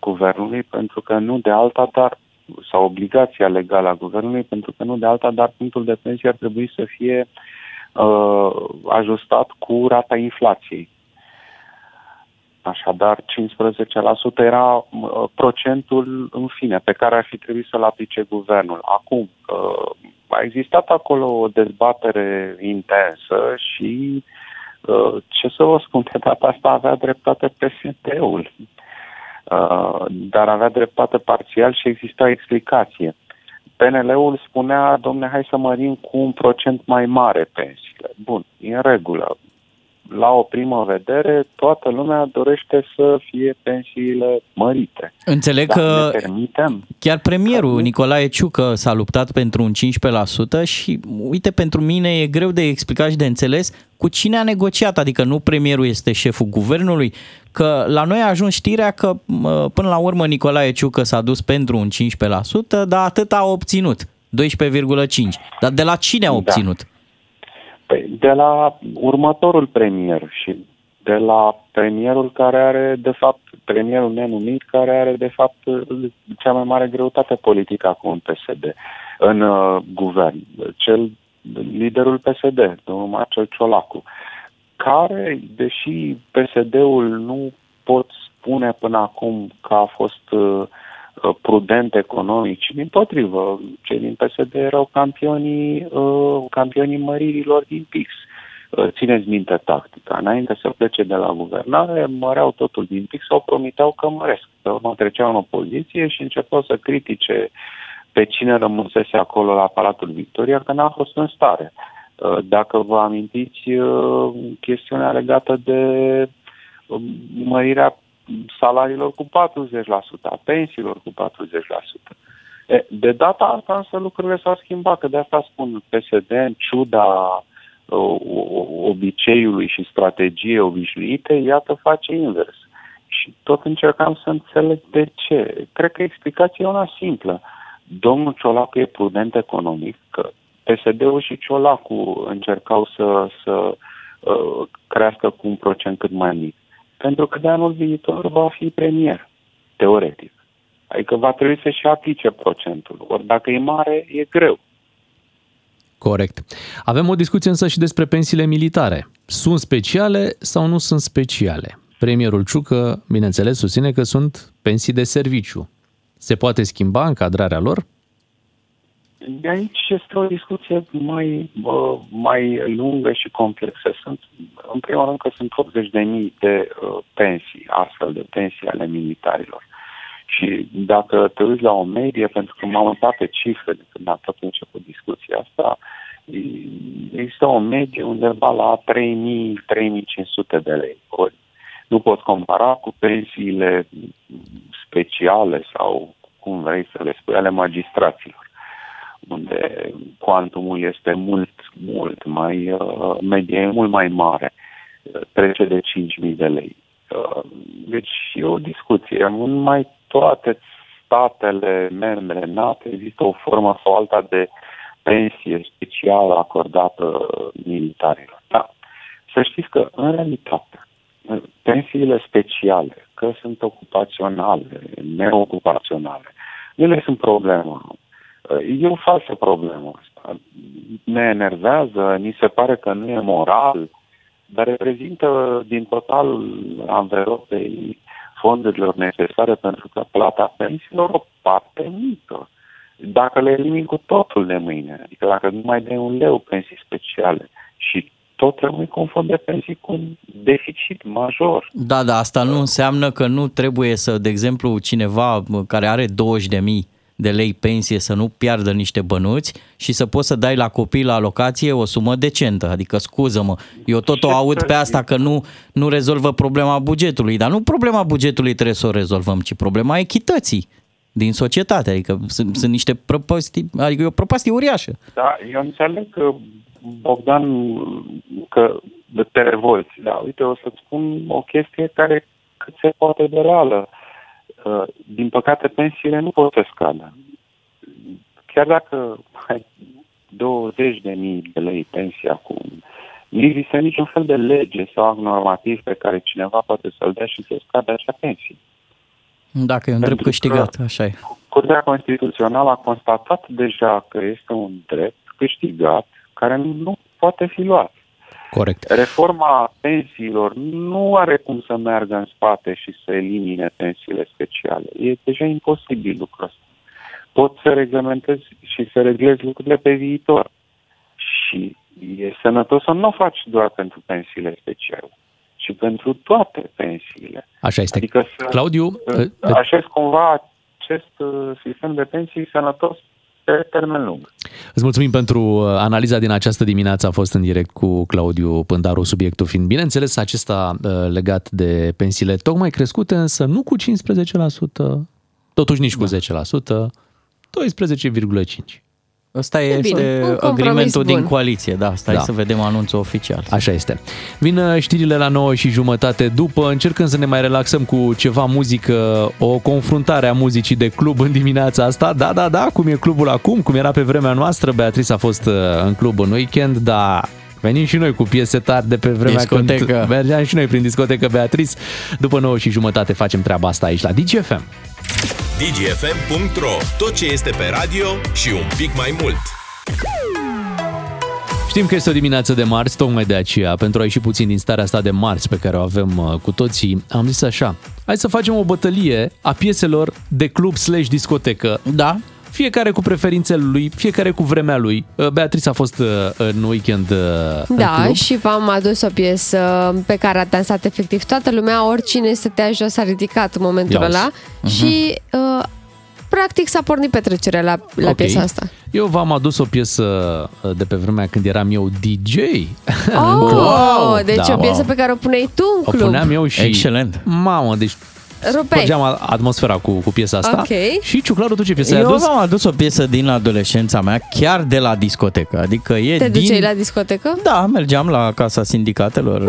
guvernului, pentru că nu de alta, dar sau obligația legală a guvernului, pentru că nu de alta, dar punctul de pensie ar trebui să fie uh, ajustat cu rata inflației. Așadar, 15% era uh, procentul, în fine, pe care ar fi trebuit să-l aplice guvernul. Acum, uh, a existat acolo o dezbatere intensă și, uh, ce să vă spun, de data asta avea dreptate PSD-ul. Uh, dar avea dreptate parțial și exista explicație. PNL-ul spunea, domne, hai să mărim cu un procent mai mare pensiile. Bun, e în regulă. La o primă vedere, toată lumea dorește să fie pensiile mărite. Înțeleg Dar că ne permitem? chiar premierul Nicolae Ciucă s-a luptat pentru un 15% și uite, pentru mine e greu de explicat și de înțeles cu cine a negociat, adică nu premierul este șeful guvernului, că la noi a ajuns știrea că mă, până la urmă Nicolae Ciucă s-a dus pentru un 15%, dar atât a obținut, 12,5%. Dar de la cine a Da. Obținut? Păi, de la următorul premier și de la premierul care are, de fapt, premierul nenumit, care are, de fapt, cea mai mare greutate politică acum în PSD, în uh, guvern, cel liderul PSD, domnul Marcel Ciolacu, care, deși PSD-ul nu pot spune până acum că a fost uh, uh prudent economic, ci din potrivă, cei din PSD erau campionii, uh, campionii măririlor din PIX. Uh, țineți minte tactica. Înainte să plece de la guvernare, măreau totul din PIX sau promiteau că măresc. Pe urmă treceau în opoziție și începeau să critique pe cine rămânsese acolo la Palatul Victoria, că n-a fost în stare. Uh, dacă vă amintiți uh, chestiunea legată de um, mărirea salariilor cu 40%, a pensiilor cu 40%. De data asta însă lucrurile s-au schimbat, că de asta spun PSD, în ciuda uh, obiceiului și strategiei obișnuite, iată face invers. Și tot încercam să înțeleg de ce. Cred că explicația e una simplă. Domnul Ciolacu e prudent economic, că PSD-ul și Ciolacu încercau să, să uh, crească cu un procent cât mai mic. Pentru că de anul viitor va fi premier, teoretic. Adică va trebui să și aplice procentul. Ori dacă e mare, e greu. Corect. Avem o discuție însă și despre pensiile militare. Sunt speciale sau nu sunt speciale? Premierul Ciucă, bineînțeles, susține că sunt pensii de serviciu. Se poate schimba încadrarea lor? De aici este o discuție mai, mai lungă și complexă. Sunt, în primul rând că sunt 80.000 de mii de uh, pensii, astfel de pensii ale militarilor. Și dacă te uiți la o medie, pentru că m-am uitat pe cifre de când am tot început discuția asta, există o medie undeva la 3.000-3.500 de lei. Ori nu pot compara cu pensiile speciale sau cum vrei să le spui, ale magistraților unde cuantumul este mult, mult mai, uh, media e mult mai mare, uh, trece de 5.000 de lei. Uh, deci e o discuție. În mai toate statele membre NATO există o formă sau alta de pensie specială acordată militarilor. Da. Să știți că, în realitate, pensiile speciale, că sunt ocupaționale, neocupaționale, ele sunt problema E o falsă problemă asta. Ne enervează, ni se pare că nu e moral, dar reprezintă din totalul anvelopei fondurilor necesare pentru că plata pensiilor o parte mică. Dacă le elimin cu totul de mâine, adică dacă nu mai de un leu pensii speciale și tot rămâi cu un fond de pensii cu un deficit major. Da, da, asta nu înseamnă că nu trebuie să, de exemplu, cineva care are 20 de mii de lei pensie să nu piardă niște bănuți și să poți să dai la copii la alocație o sumă decentă. Adică, scuză-mă, eu tot o aud pe asta că nu, nu rezolvă problema bugetului, dar nu problema bugetului trebuie să o rezolvăm, ci problema echității din societate. Adică sunt, sunt niște prăpăstii, adică e o prăpastie uriașă. Da, eu înțeleg că Bogdan, că te revolți, da, uite, o să-ți spun o chestie care cât se poate de reală. Uh, din păcate, pensiile nu pot să scadă. Chiar dacă ai 20 de mii de lei pensie acum, nu există niciun fel de lege sau act normativ pe care cineva poate să-l dea și să scadă acea pensie. Dacă e un drept câștigat, așa e. Curtea Constituțională a constatat deja că este un drept câștigat care nu poate fi luat. Corect. Reforma pensiilor nu are cum să meargă în spate și să elimine pensiile speciale. E deja imposibil lucrul ăsta. Pot să reglementezi și să reglezi lucrurile pe viitor. Și e sănătos să nu o faci doar pentru pensiile speciale, ci pentru toate pensiile. Așa este. Adică să Claudiu, așezi cumva acest uh, sistem de pensii sănătos pe termen lung. Îți mulțumim pentru uh, analiza din această dimineață. A fost în direct cu Claudiu Pândaru, subiectul fiind, bineînțeles, acesta uh, legat de pensiile tocmai crescute, însă nu cu 15%, totuși nici cu 10%, 12,5%. Ăsta e este bine, agreementul din coaliție, da, stai da. să vedem anunțul oficial. Așa este. Vin uh, știrile la 9 și jumătate după, încercăm să ne mai relaxăm cu ceva muzică, o confruntare a muzicii de club în dimineața asta. Da, da, da, cum e clubul acum, cum era pe vremea noastră, Beatrice a fost uh, în club în weekend, dar Venim și noi cu piese tari de pe vremea discotecă. când mergeam și noi prin discotecă Beatrice. După 9 și jumătate facem treaba asta aici la DGFM dgfm.ro Tot ce este pe radio și un pic mai mult. Știm că este o dimineață de marți, tocmai de aceea, pentru a ieși puțin din starea asta de marți pe care o avem uh, cu toții, am zis așa, hai să facem o bătălie a pieselor de club slash discotecă. Da. Fiecare cu preferințele lui, fiecare cu vremea lui. Uh, Beatrice a fost uh, în weekend uh, în Da, club. și v-am adus o piesă pe care a dansat efectiv toată lumea, oricine stătea jos a ridicat în momentul Ia uzi. ăla și uh, practic s-a pornit petrecerea la, la Ok. piesa asta. Eu v-am adus o piesă uh, de pe vremea când eram eu DJ. Oh, wow, deci Da, o piesă wow. pe care o puneai tu în O club. puneam eu și... Excelent. Mamă, deci Rupeai. spărgeam atmosfera cu, cu piesa asta. Ok. Și Ciuclaru, tu ce piesă ai Eu adus? v-am adus o piesă din adolescența mea, chiar de la discotecă. Adică e Te din... duceai la discotecă? Da, mergeam la casa sindicatelor,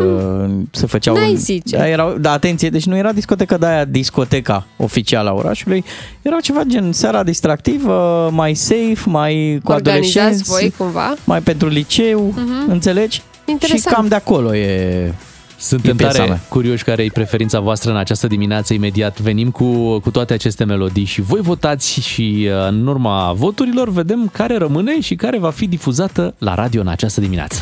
mm. se făceau... N-ai zice. Da, erau, da, atenție, deci nu era discotecă de aia, discoteca oficială a orașului. Era ceva gen seara distractivă, mai safe, mai cu Organizați adolescenți. voi cumva? Mai pentru liceu, Mhm. înțelegi? Interesant. Și cam de acolo e... Suntem e piesa tare mea. curioși care e preferința voastră în această dimineață. Imediat venim cu, cu toate aceste melodii și voi votați și uh, în urma voturilor vedem care rămâne și care va fi difuzată la radio în această dimineață.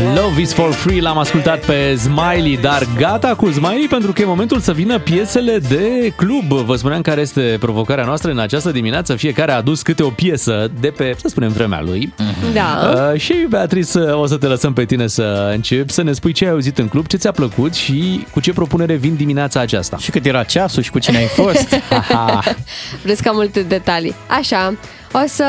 Love is for free l-am ascultat pe Smiley, dar gata cu Smiley pentru că e momentul să vină piesele de club. Vă spuneam care este provocarea noastră în această dimineață. Fiecare a adus câte o piesă de pe, să spunem, vremea lui. Da. Uh, și Beatrice, o să te lăsăm pe tine să începi, să ne spui ce ai auzit în club, ce ți-a plăcut și cu ce propunere vin dimineața aceasta. Și cât era ceasul și cu cine ai fost. Vreți ca multe detalii. Așa, o să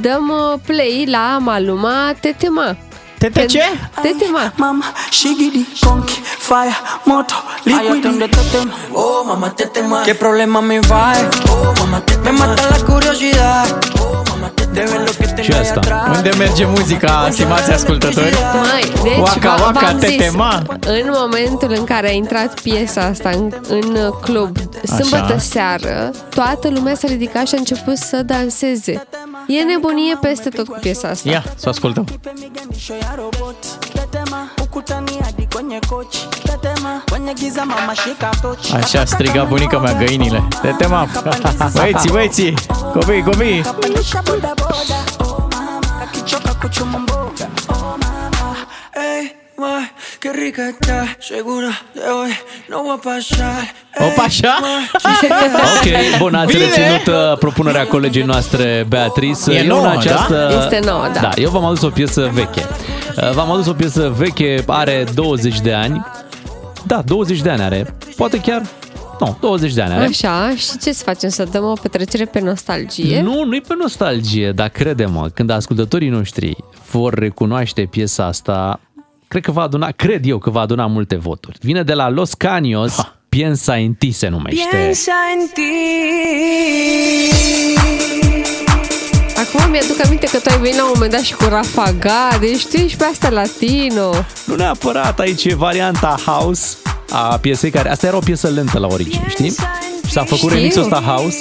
dăm uh, play la Maluma Tetema. Tete ce? Tetema. Mama, shigidi, conky, fire, moto, liquidi. de totem. Oh, mamá, tetema. ¿Qué problema me va? Oh, mamá, tetema. Me mata la curiosidad. Oh, mamá, tetema. De ver lo que Ce tengo ahí asta? atrás. Unde merge muzica, stimați ascultători? Mai, deci Waka, v- waka, v-am zis, tetema. în momentul în care a intrat piesa asta în, în club, sâmbătă Așa. seară, toată lumea s-a ridicat și a început să danseze. E nebunie peste tot cu piesa asta. Ia, să ascultăm. Misho ya robot. Tetema, ukutani hadi kwenye kochi. Tetema, kwenye giza mama shika tochi. Așa striga bunica mea găinile. Tetema. Băieții, băieții, copii, copii. Kapandisha boda boda. Oh mama, akichoka kuchuma mboga. Oh mama, ey, ma, qué rica está. Segura de hoy no va a pasar. Opa, așa? Ok, bun, ați Bine. reținut uh, propunerea colegii noastre Beatrice. E Eu nouă, în această... da? Este nouă, da. Da, eu v-am adus o piesă veche. Uh, V-am adus o piesă veche, are 20 de ani. Da, 20 de ani are. Poate chiar... Nu, 20 de ani are. Așa, și ce să facem? Să dăm o petrecere pe nostalgie? Nu, nu-i pe nostalgie, dar crede-mă, când ascultătorii noștri vor recunoaște piesa asta, cred că va aduna, cred eu că va aduna multe voturi. Vine de la Los Canios, Piensa en ti se numește. Piensa en ti. Acum mi-aduc aminte că tu ai venit la un moment dat și cu Rafaga, deci tu ești pe asta latino. Nu neapărat, aici e varianta house a piesei care... Asta era o piesă lentă la origine, știi? Și s-a făcut Știu. remixul ăsta house.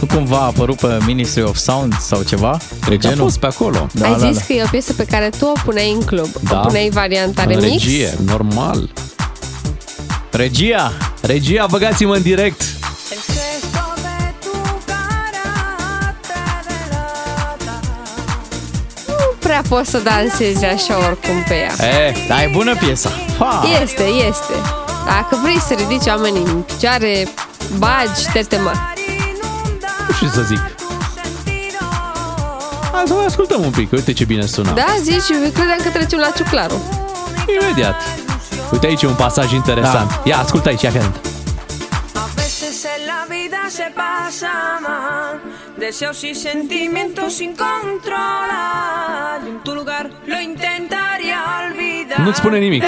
Nu cumva a apărut pe Ministry of Sound sau ceva? Cred că a genul? fost pe acolo. Da, ai da, zis da. că e o piesă pe care tu o puneai în club. Da. O puneai varianta În remix. regie, normal. Regia! Regia, băgați-mă în direct! El gesto de tu cara te delata. Nu prea poți să dansezi așa oricum pe ea. E, Da, e bună piesa. Ha! Este, este. Dacă vrei să ridici oamenii în picioare, bagi tetema. nu știu ce să zic. Hai să mai ascultăm un pic, uite ce bine sună. Da, zici, credeam că trecem la ciuclaru. Imediat. Uite aici un pasaj interesant. Da. Ia, ascultă aici, ia fiind. A veces en la vida se pasa mal, deseos y sentimientos sin controlar. Y en tu lugar lo intentaría olvidar. Nu-ți spune nimic.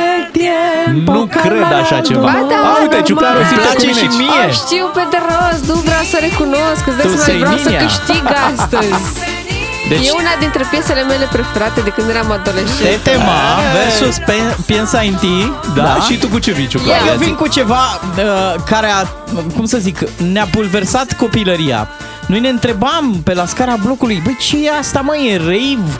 Nu cred așa ceva. Ba da, A, uite, ciuclarul normal. simte Place cu și mine. mie. O știu pe de rost, nu vreau să recunosc, îți dai Tu seama, sei vreau să Ninia. câștig astăzi. Deci, E una dintre piesele mele preferate de când eram adolescent. Tetema versus Pe- Piensa in ti. Da, și tu cu ce vii, ciuclar? Ia. Eu vin cu ceva uh, care a, cum să zic, ne-a pulversat copilăria. Noi ne întrebam pe la scara blocului, băi, ce e asta, mă, e rave?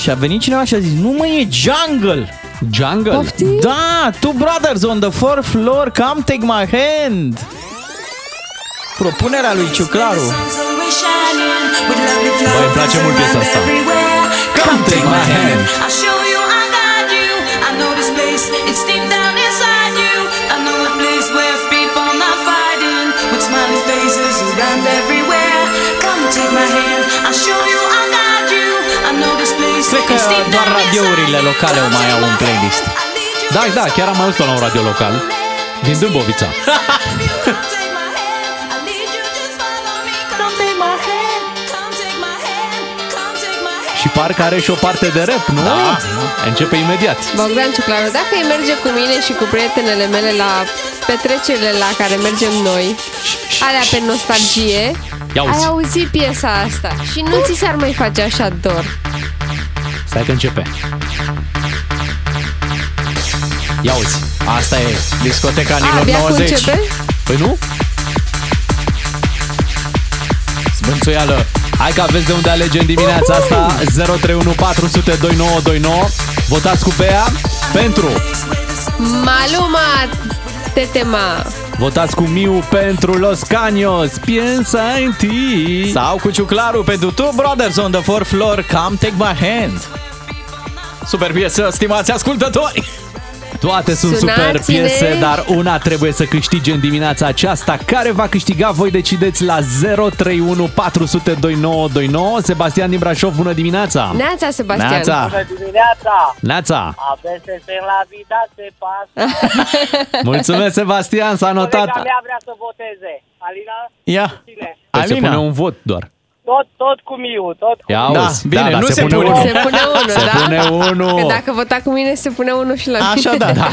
Și a venit cineva și a zis, nu mă, e jungle. Jungle? Poftim? Da, two brothers on the fourth floor, come take my hand. Propunerea lui Ciuclaru. Songs of Băi, îmi place mult piesa asta. Come take my hand. I'll show you I got you. I know this place, it's deep down inside Cred că it's deep doar down radiourile locale o mai au un playlist. Da, da, chiar am mai auzit la un radio local din Dâmbovița. Și parcă are și o parte de rap, nu? Da. Începe imediat. Bogdan Ciuclaru, dacă îi merge cu mine și cu prietenele mele la petrecerile la care mergem noi, alea pe nostalgie, Ia uzi. ai auzit piesa asta și nu ți s-ar mai face așa dor. Stai că începe. Ia uzi. Asta e discoteca anilor Abia acum 90. începe? Păi nu? Zbânțuială. Hai că aveți de unde alege în dimineața asta 031 400 2929 Votați cu Bea pentru Maluma Tetema. Votați cu Miu pentru Los Caños Piensa en ti Sau cu Ciuclaru pentru Two Brothers on the Fourth Floor, Come Take My Hand. Super piesă, stimați ascultători! Toate sunt Sunați-ne! super piese, dar una trebuie să câștige în dimineața aceasta. Care va câștiga? Voi decideți la 031 400 2929. Sebastian din Brașov, bună dimineața! Neața, Sebastian. Neața. Bună dimineața! Neața! Aveți se la vida se pasă. Mulțumesc, Sebastian, s-a notat. Colega mea vrea să voteze. Alina? Ia. Cine? Păi Se Alina. pune un vot doar. Tot, tot cu Miu, tot cu Ia Miu. auzi. bine, da, da, nu se, se pune pune. unul. Se pune unul, Se da? pune unul. Că dacă vota cu mine, se pune unul și la mine. Așa da, da.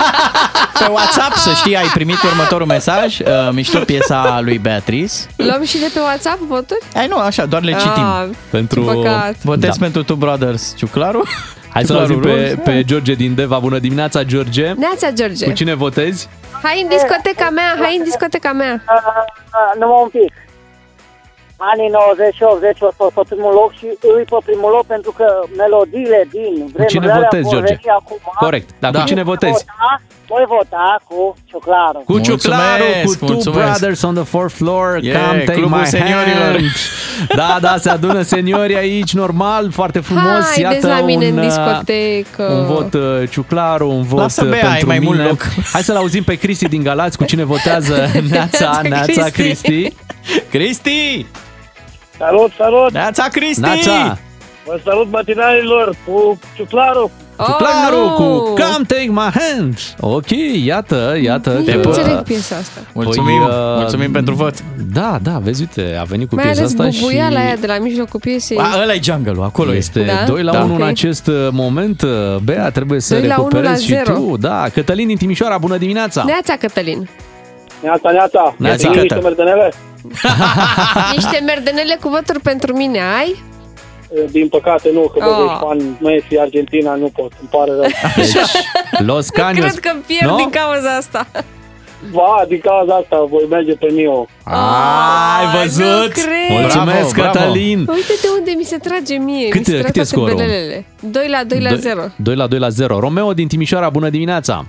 Pe WhatsApp, să știi, ai primit următorul mesaj. Uh, mișto piesa lui Beatrice. Luăm și de pe WhatsApp voturi? Ai nu, așa, doar le citim. Ah, Pentru... ce păcat. Votez Da. pentru Two Brothers, Ciuclaru. Hai să Ciuclaru auzim pe, Rules. pe George din Deva. Bună dimineața, George. Neața, George. Cu cine votezi? Hai în discoteca mea, hai în discoteca mea. Numai un pic. Anii 90 și 80 o fost pe primul loc și îi pe primul loc pentru că melodiile din Cu cine vremurile alea votezi, vor George? veni acum. Corect. Dar Da. cu cine votezi? Vota, voi vota cu Ciuclaru. Cu Ciuclaru, cu Two mulțumesc. Brothers on the fourth floor, Yeah, come take clubul my seniorilor. hand. Da, da, se adună seniorii aici, normal, foarte frumos. Haideți Iată la mine un, în uh, discotecă. Un vot uh, Ciuclaru, un vot Lasă, uh, Bea, ai pentru mai mine. mult loc. Hai să-l auzim pe Cristi din Galați, cu cine votează Neața, Neața, Neața, Cristi. Cristi. Cristi! Salut, salut! Neața, Cristi! Neața, Vă salut matinalilor cu Ciuclaru! Ciuclaru oh, nu. cu Come Take My Hand. Ok, iată, iată. Nici că- nu înțeleg piesa asta. Mulțumim, Păi, uh, mulțumim pentru vot. Da, da, vezi, uite, a venit cu Mai piesa ales asta și... bubuiala aia de la mijlocul piesei. A, ăla e jungle acolo Este este. Da? 2 la Da. 1 în Ok. acest uh, moment. Uh, Bea, trebuie să Doi la unu recuperezi la și zero. tu. Da, Cătălin din Timișoara, bună dimineața! Neața, Cătălin. Neața, neața! Neața, Niște Cătă. merdenele? Niște merdenele cu voturi pentru mine, ai? Din păcate nu, că Oh. băgești fan Messi, Argentina, nu pot, îmi pare rău. Deci, Los Caños. Cred că pierd Nu? din cauza asta. Ba, din cauza asta voi merge pe Mio. Ai văzut? nu cred. Mulțumesc, Bravo, bravo. Cătălin! Uite de unde mi se trage mie. Cât- mi se trag cât e toate scorul? belelele. 2 la 2 la 0. 2 la 2 la 0. Romeo din Timișoara, bună dimineața!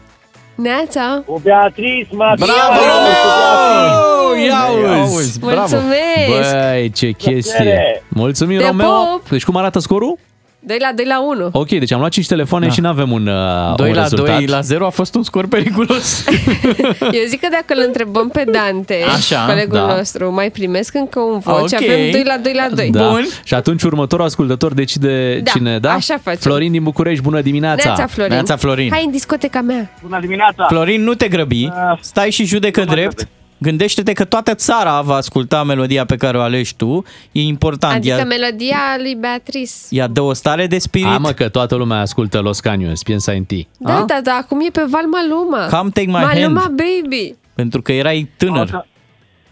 Neața. Cu Beatrice, Matia! Bravo, Romeo! Ia Ia uzi! uzi, Mulțumesc. Băi, ce chestie! Plăcere. Mulțumim, Te Romeo! pup. Deci cum arată scorul? 2 la 2 la 1. Ok, deci am luat 5 telefoane Da. și nu avem un, uh, 2 un la rezultat. 2 la 0 a fost un scor periculos. Eu zic că dacă îl întrebăm pe Dante, Așa, colegul da. nostru, mai primesc încă un vot și Ok. avem 2 la 2 la 2. Da. Bun. Și atunci următorul ascultător decide Da, cine, da? așa facem. Florin din București, bună dimineața! Neața, Florin. Neața, Florin. Hai în discoteca mea. Bună dimineața! Florin, nu te grăbi, stai și judecă Nu mă drept. grăbesc. Gândește-te că toată țara va asculta melodia pe care o alegi tu. E important. Adică ea, melodia lui Beatrice. ea dă o stare de spirit. Hai mă că toată lumea ascultă Los Caños, piensa în ti. Da, da, da, acum e pe Val Maluma. Come take my Maluma hand. Baby. Pentru că erai tânăr.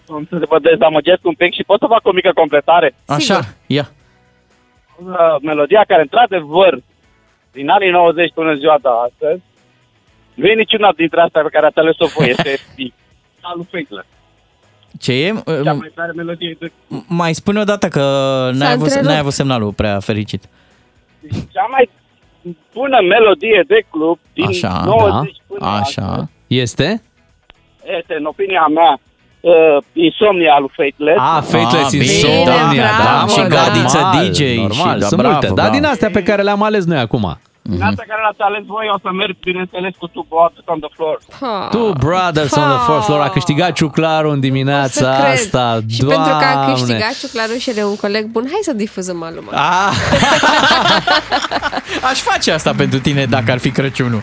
Am să vă dezamăgesc un pic și pot să fac o mică completare. Așa, ia. Uh, melodia care, într-adevăr, din anii 90 până în ziua de astăzi, nu e niciuna dintre astea pe care ați ales-o voi. Este Salut Feclă. Ce e? Cea mai tare melodie de... Mai spune o dată că n-ai avut, întrerupt. n-ai avut semnalul prea fericit. Cea mai bună melodie de club din Așa, 90 da, până astăzi Așa. Este? este, în opinia mea, uh, Insomnia lui Fateless. A, Fateless Ah, bine, Insomnia, da, da, și mă, Gadiță normal, DJ și- Normal, da, sunt bravo, multe. Dar bravo. din astea pe care le-am ales noi acum. Din asta care l-ați ales voi, o să merg, bineînțeles, cu Two Brothers on the Floor. Two Brothers on the Fourth Floor a câștigat Ciuclaru în dimineața Să cred. asta. Și Doamne. pentru că a câștigat ciuclarușele un coleg bun, hai să difuzăm aluma. Ah, Aș face asta pentru tine dacă ar fi Crăciunul.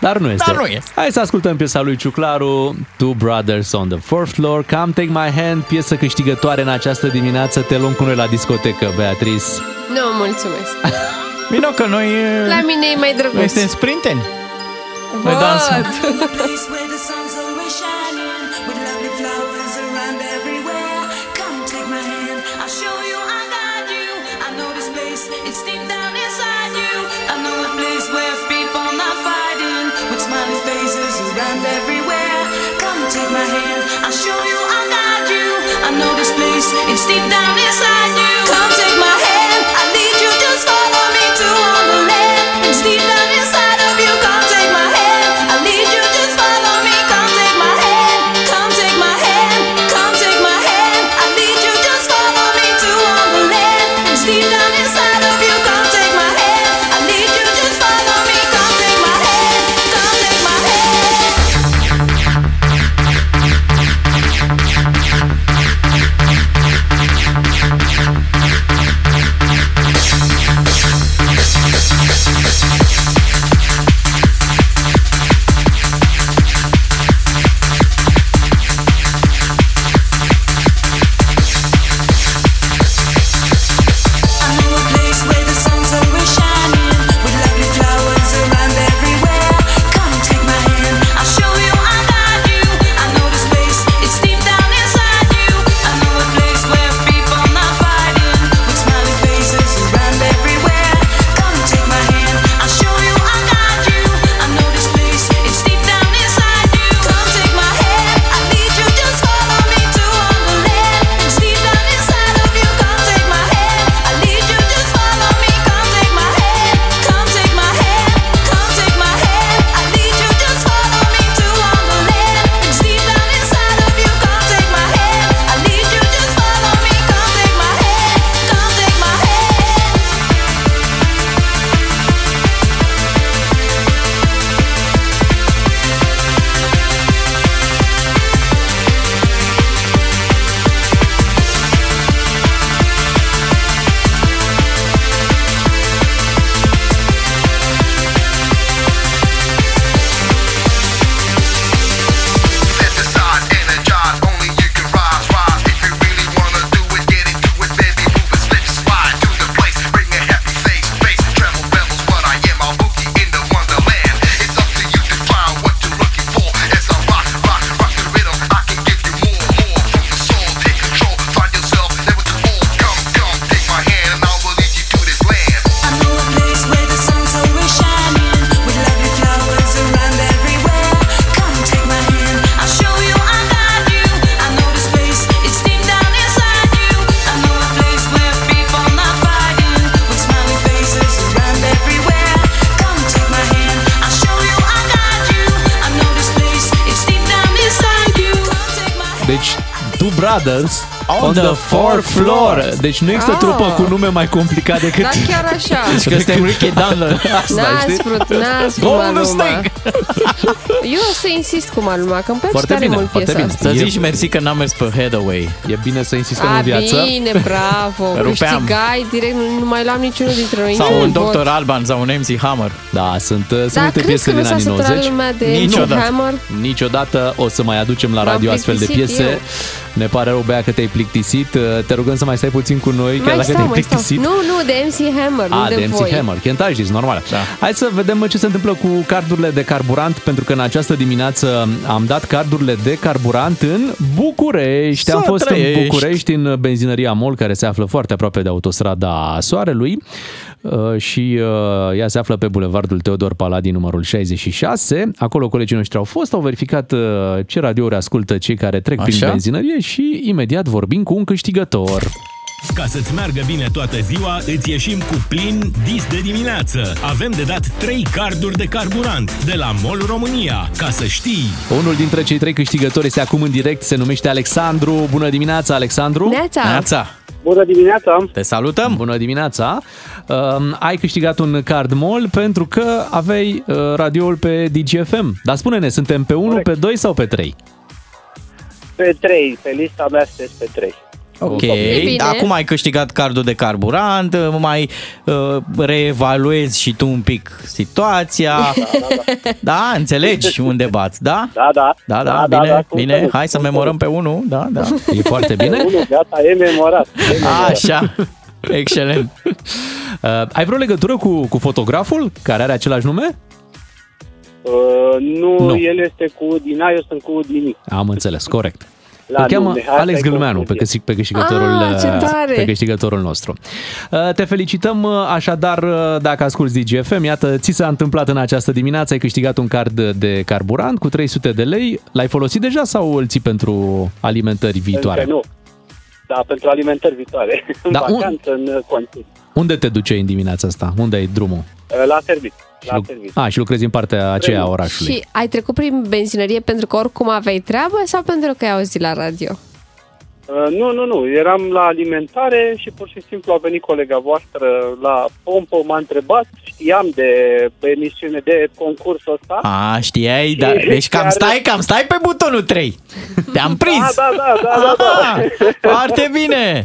Dar nu este. Dar nu este. Hai să ascultăm piesa lui Ciuclaru, Two Brothers on the Fourth Floor, Come Take My Hand, piesă câștigătoare în această dimineață. Te luăm cu noi la discotecă, Beatrice. Nu, mulțumesc. Bine că noi... La mine e mai drăguț. Noi suntem sprinteni. Noi Văd. dansăm. place where the sun's always Brothers on, the, Fourth Floor. Deci nu există Ah. trupă cu nume mai complicat decât... Da, chiar așa. Deci că suntem Ricky Dunlop. Asta, N-ați știi? vrut, n-ați Golden Maluma. Snake. Eu o să insist cu Maluma, că îmi place Foarte tare bine, mult foarte piesa bine. asta. Să E- zici mersi că n-am mers pe Headaway. E bine să insistăm A, în viață. bine, bravo. Rupeam. Câștigai direct, nu, nu mai luam niciunul dintre noi. Sau niciun un vot. Dr. Alban sau un MC Hammer. Da, sunt, uh, sunt Da, multe crezi piese că nu din s-a anii săturat 90. lumea de Niciodată. MC Hammer? Niciodată o să mai aducem la M-am radio astfel de plictisit piese. eu. Ne pare rău, Bea, că te-ai plictisit. Uh, Te rugăm să mai stai puțin cu noi, chiar Mai dacă stau, te-ai mai stau. plictisit. Nu, nu, de MC Hammer, nu A, de, de MC voi. Hammer, Kent zis, normal. Da. Hai să vedem ce se întâmplă cu cardurile de carburant, pentru că în această dimineață am dat cardurile de carburant în București. Să am fost trăiești. în București, în benzinăria MOL, care se află foarte aproape de autostrada Soarelui uh, și uh, ea se află pe bulevardul Teodor Paladin, numărul 66. Acolo colegii noștri au fost, au verificat uh, ce radiouri ascultă cei care trec prin Așa. benzinărie și imediat vorbim cu un câștigător. Ca să-ți meargă bine toată ziua, îți ieșim cu plin dis de dimineață. Avem de dat 3 carduri de carburant de la MOL România. Ca să știi... Unul dintre cei trei câștigători este acum în direct, se numește Alexandru. Bună dimineața, Alexandru! Neața! Neața! Bună dimineața! Te salutăm! Bună dimineața! Uh, ai câștigat un card MOL pentru că aveai uh, radioul pe DGFM. Dar spune-ne, suntem pe 1, pe 2 sau pe 3? Pe 3, pe lista mea sunteți pe 3. Ok, bine. acum ai câștigat cardul de carburant, mai uh, reevaluezi și tu un pic situația. Da, înțelegi unde bați, da? Da, da. Da, da, Da, da, bine, da, cum bine. să nu, Hai să cum să memorăm nu. pe unul, da, da. E foarte bine? Unul, gata, e memorat. E memorat. Așa, excelent. Uh, ai vreo legătură cu, cu fotograful care are același nume? Uh, nu, Nu. nu, el este cu Dina, eu sunt cu Dini. Am înțeles, corect. La Îl cheamă nume, asta Alex e Gâlmeanu pe, confuzie. câștig- pe, câștigătorul, Ah, ce uh, tare! pe câștigătorul nostru. Uh, Te felicităm uh, așadar uh, dacă asculti DGFM. Iată, ți s-a întâmplat în această dimineață, ai câștigat un card de carburant cu 300 de lei. L-ai folosit deja sau îl ții pentru alimentări viitoare? Încă nu. Da, pentru alimentări viitoare. În Da, un- vacanță, în uh, continuu. Unde te duceai în dimineața asta? Unde ai drumul? Uh, La serviciu. La Lu- serviciu. A, și lucrezi în partea aceea a orașului. Și ai trecut prin benzinărie pentru că oricum aveai treabă sau pentru că ai auzit la radio? Uh, nu, nu, nu. Eram la alimentare și pur și simplu a venit colega voastră la pompă, m-a întrebat, știam de emisiune, de concursul ăsta. A, știai, da, deci cam Chiar- stai, cam stai pe butonul 3. Te-am prins. Da, da, da, da, da, da. Ah, Foarte bine.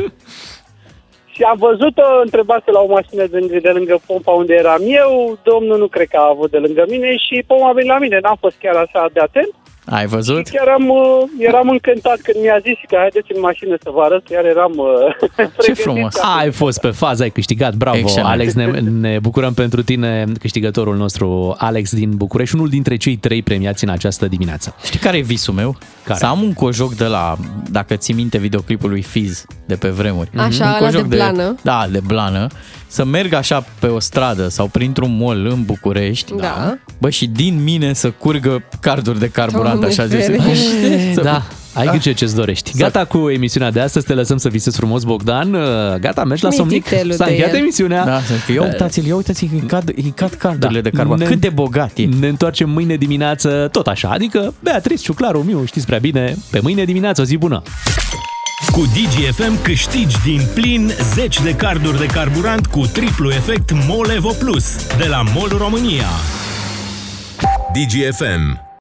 Și am văzut-o întrebase la o mașină de, de lângă pompa unde eram eu, domnul nu cred că a avut de lângă mine și pompa a venit la mine, n-am fost chiar așa de atent. Ai văzut? Chiar am, uh, eram încântat când mi-a zis că haideți în mașină să vă arăt, chiar eram uh, Ce pregătit. frumos. Ai fost pe fază, ai câștigat, bravo Excelent. Alex, ne, ne bucurăm pentru tine, câștigătorul nostru Alex din București, unul dintre cei trei premiați în această dimineață. Știi care e visul meu? Care? Să am un cojoc de la, dacă ții minte videoclipul lui Fiz de pe vremuri. Așa, un ăla cojoc de blană. Da, de blană. Să merg așa pe o stradă sau printr-un mall în București. Da. Bă, și din mine să curgă carduri de carburant, Doamne așa zis. Da, Da. ai grijă ce-ți dorești. Gata cu emisiunea de astăzi, te lăsăm să visezi frumos, Bogdan. Uh, Gata, mergi la somnic. Mititelul S-a de încheiat el. emisiunea. Da, să fie, ia uitați-l, ia uitați-l, îi cad, îi cad cardurile Da. de carburant. Ne- Cât de bogat e. Ne întoarcem mâine dimineață, tot așa, adică Beatrice, Ciuclaru, Miu, știți prea bine, pe mâine dimineață, o zi bună! Cu DGFM câștigi din plin 10 de carduri de carburant cu triplu efect MOL Evo Plus de la MOL România. DGFM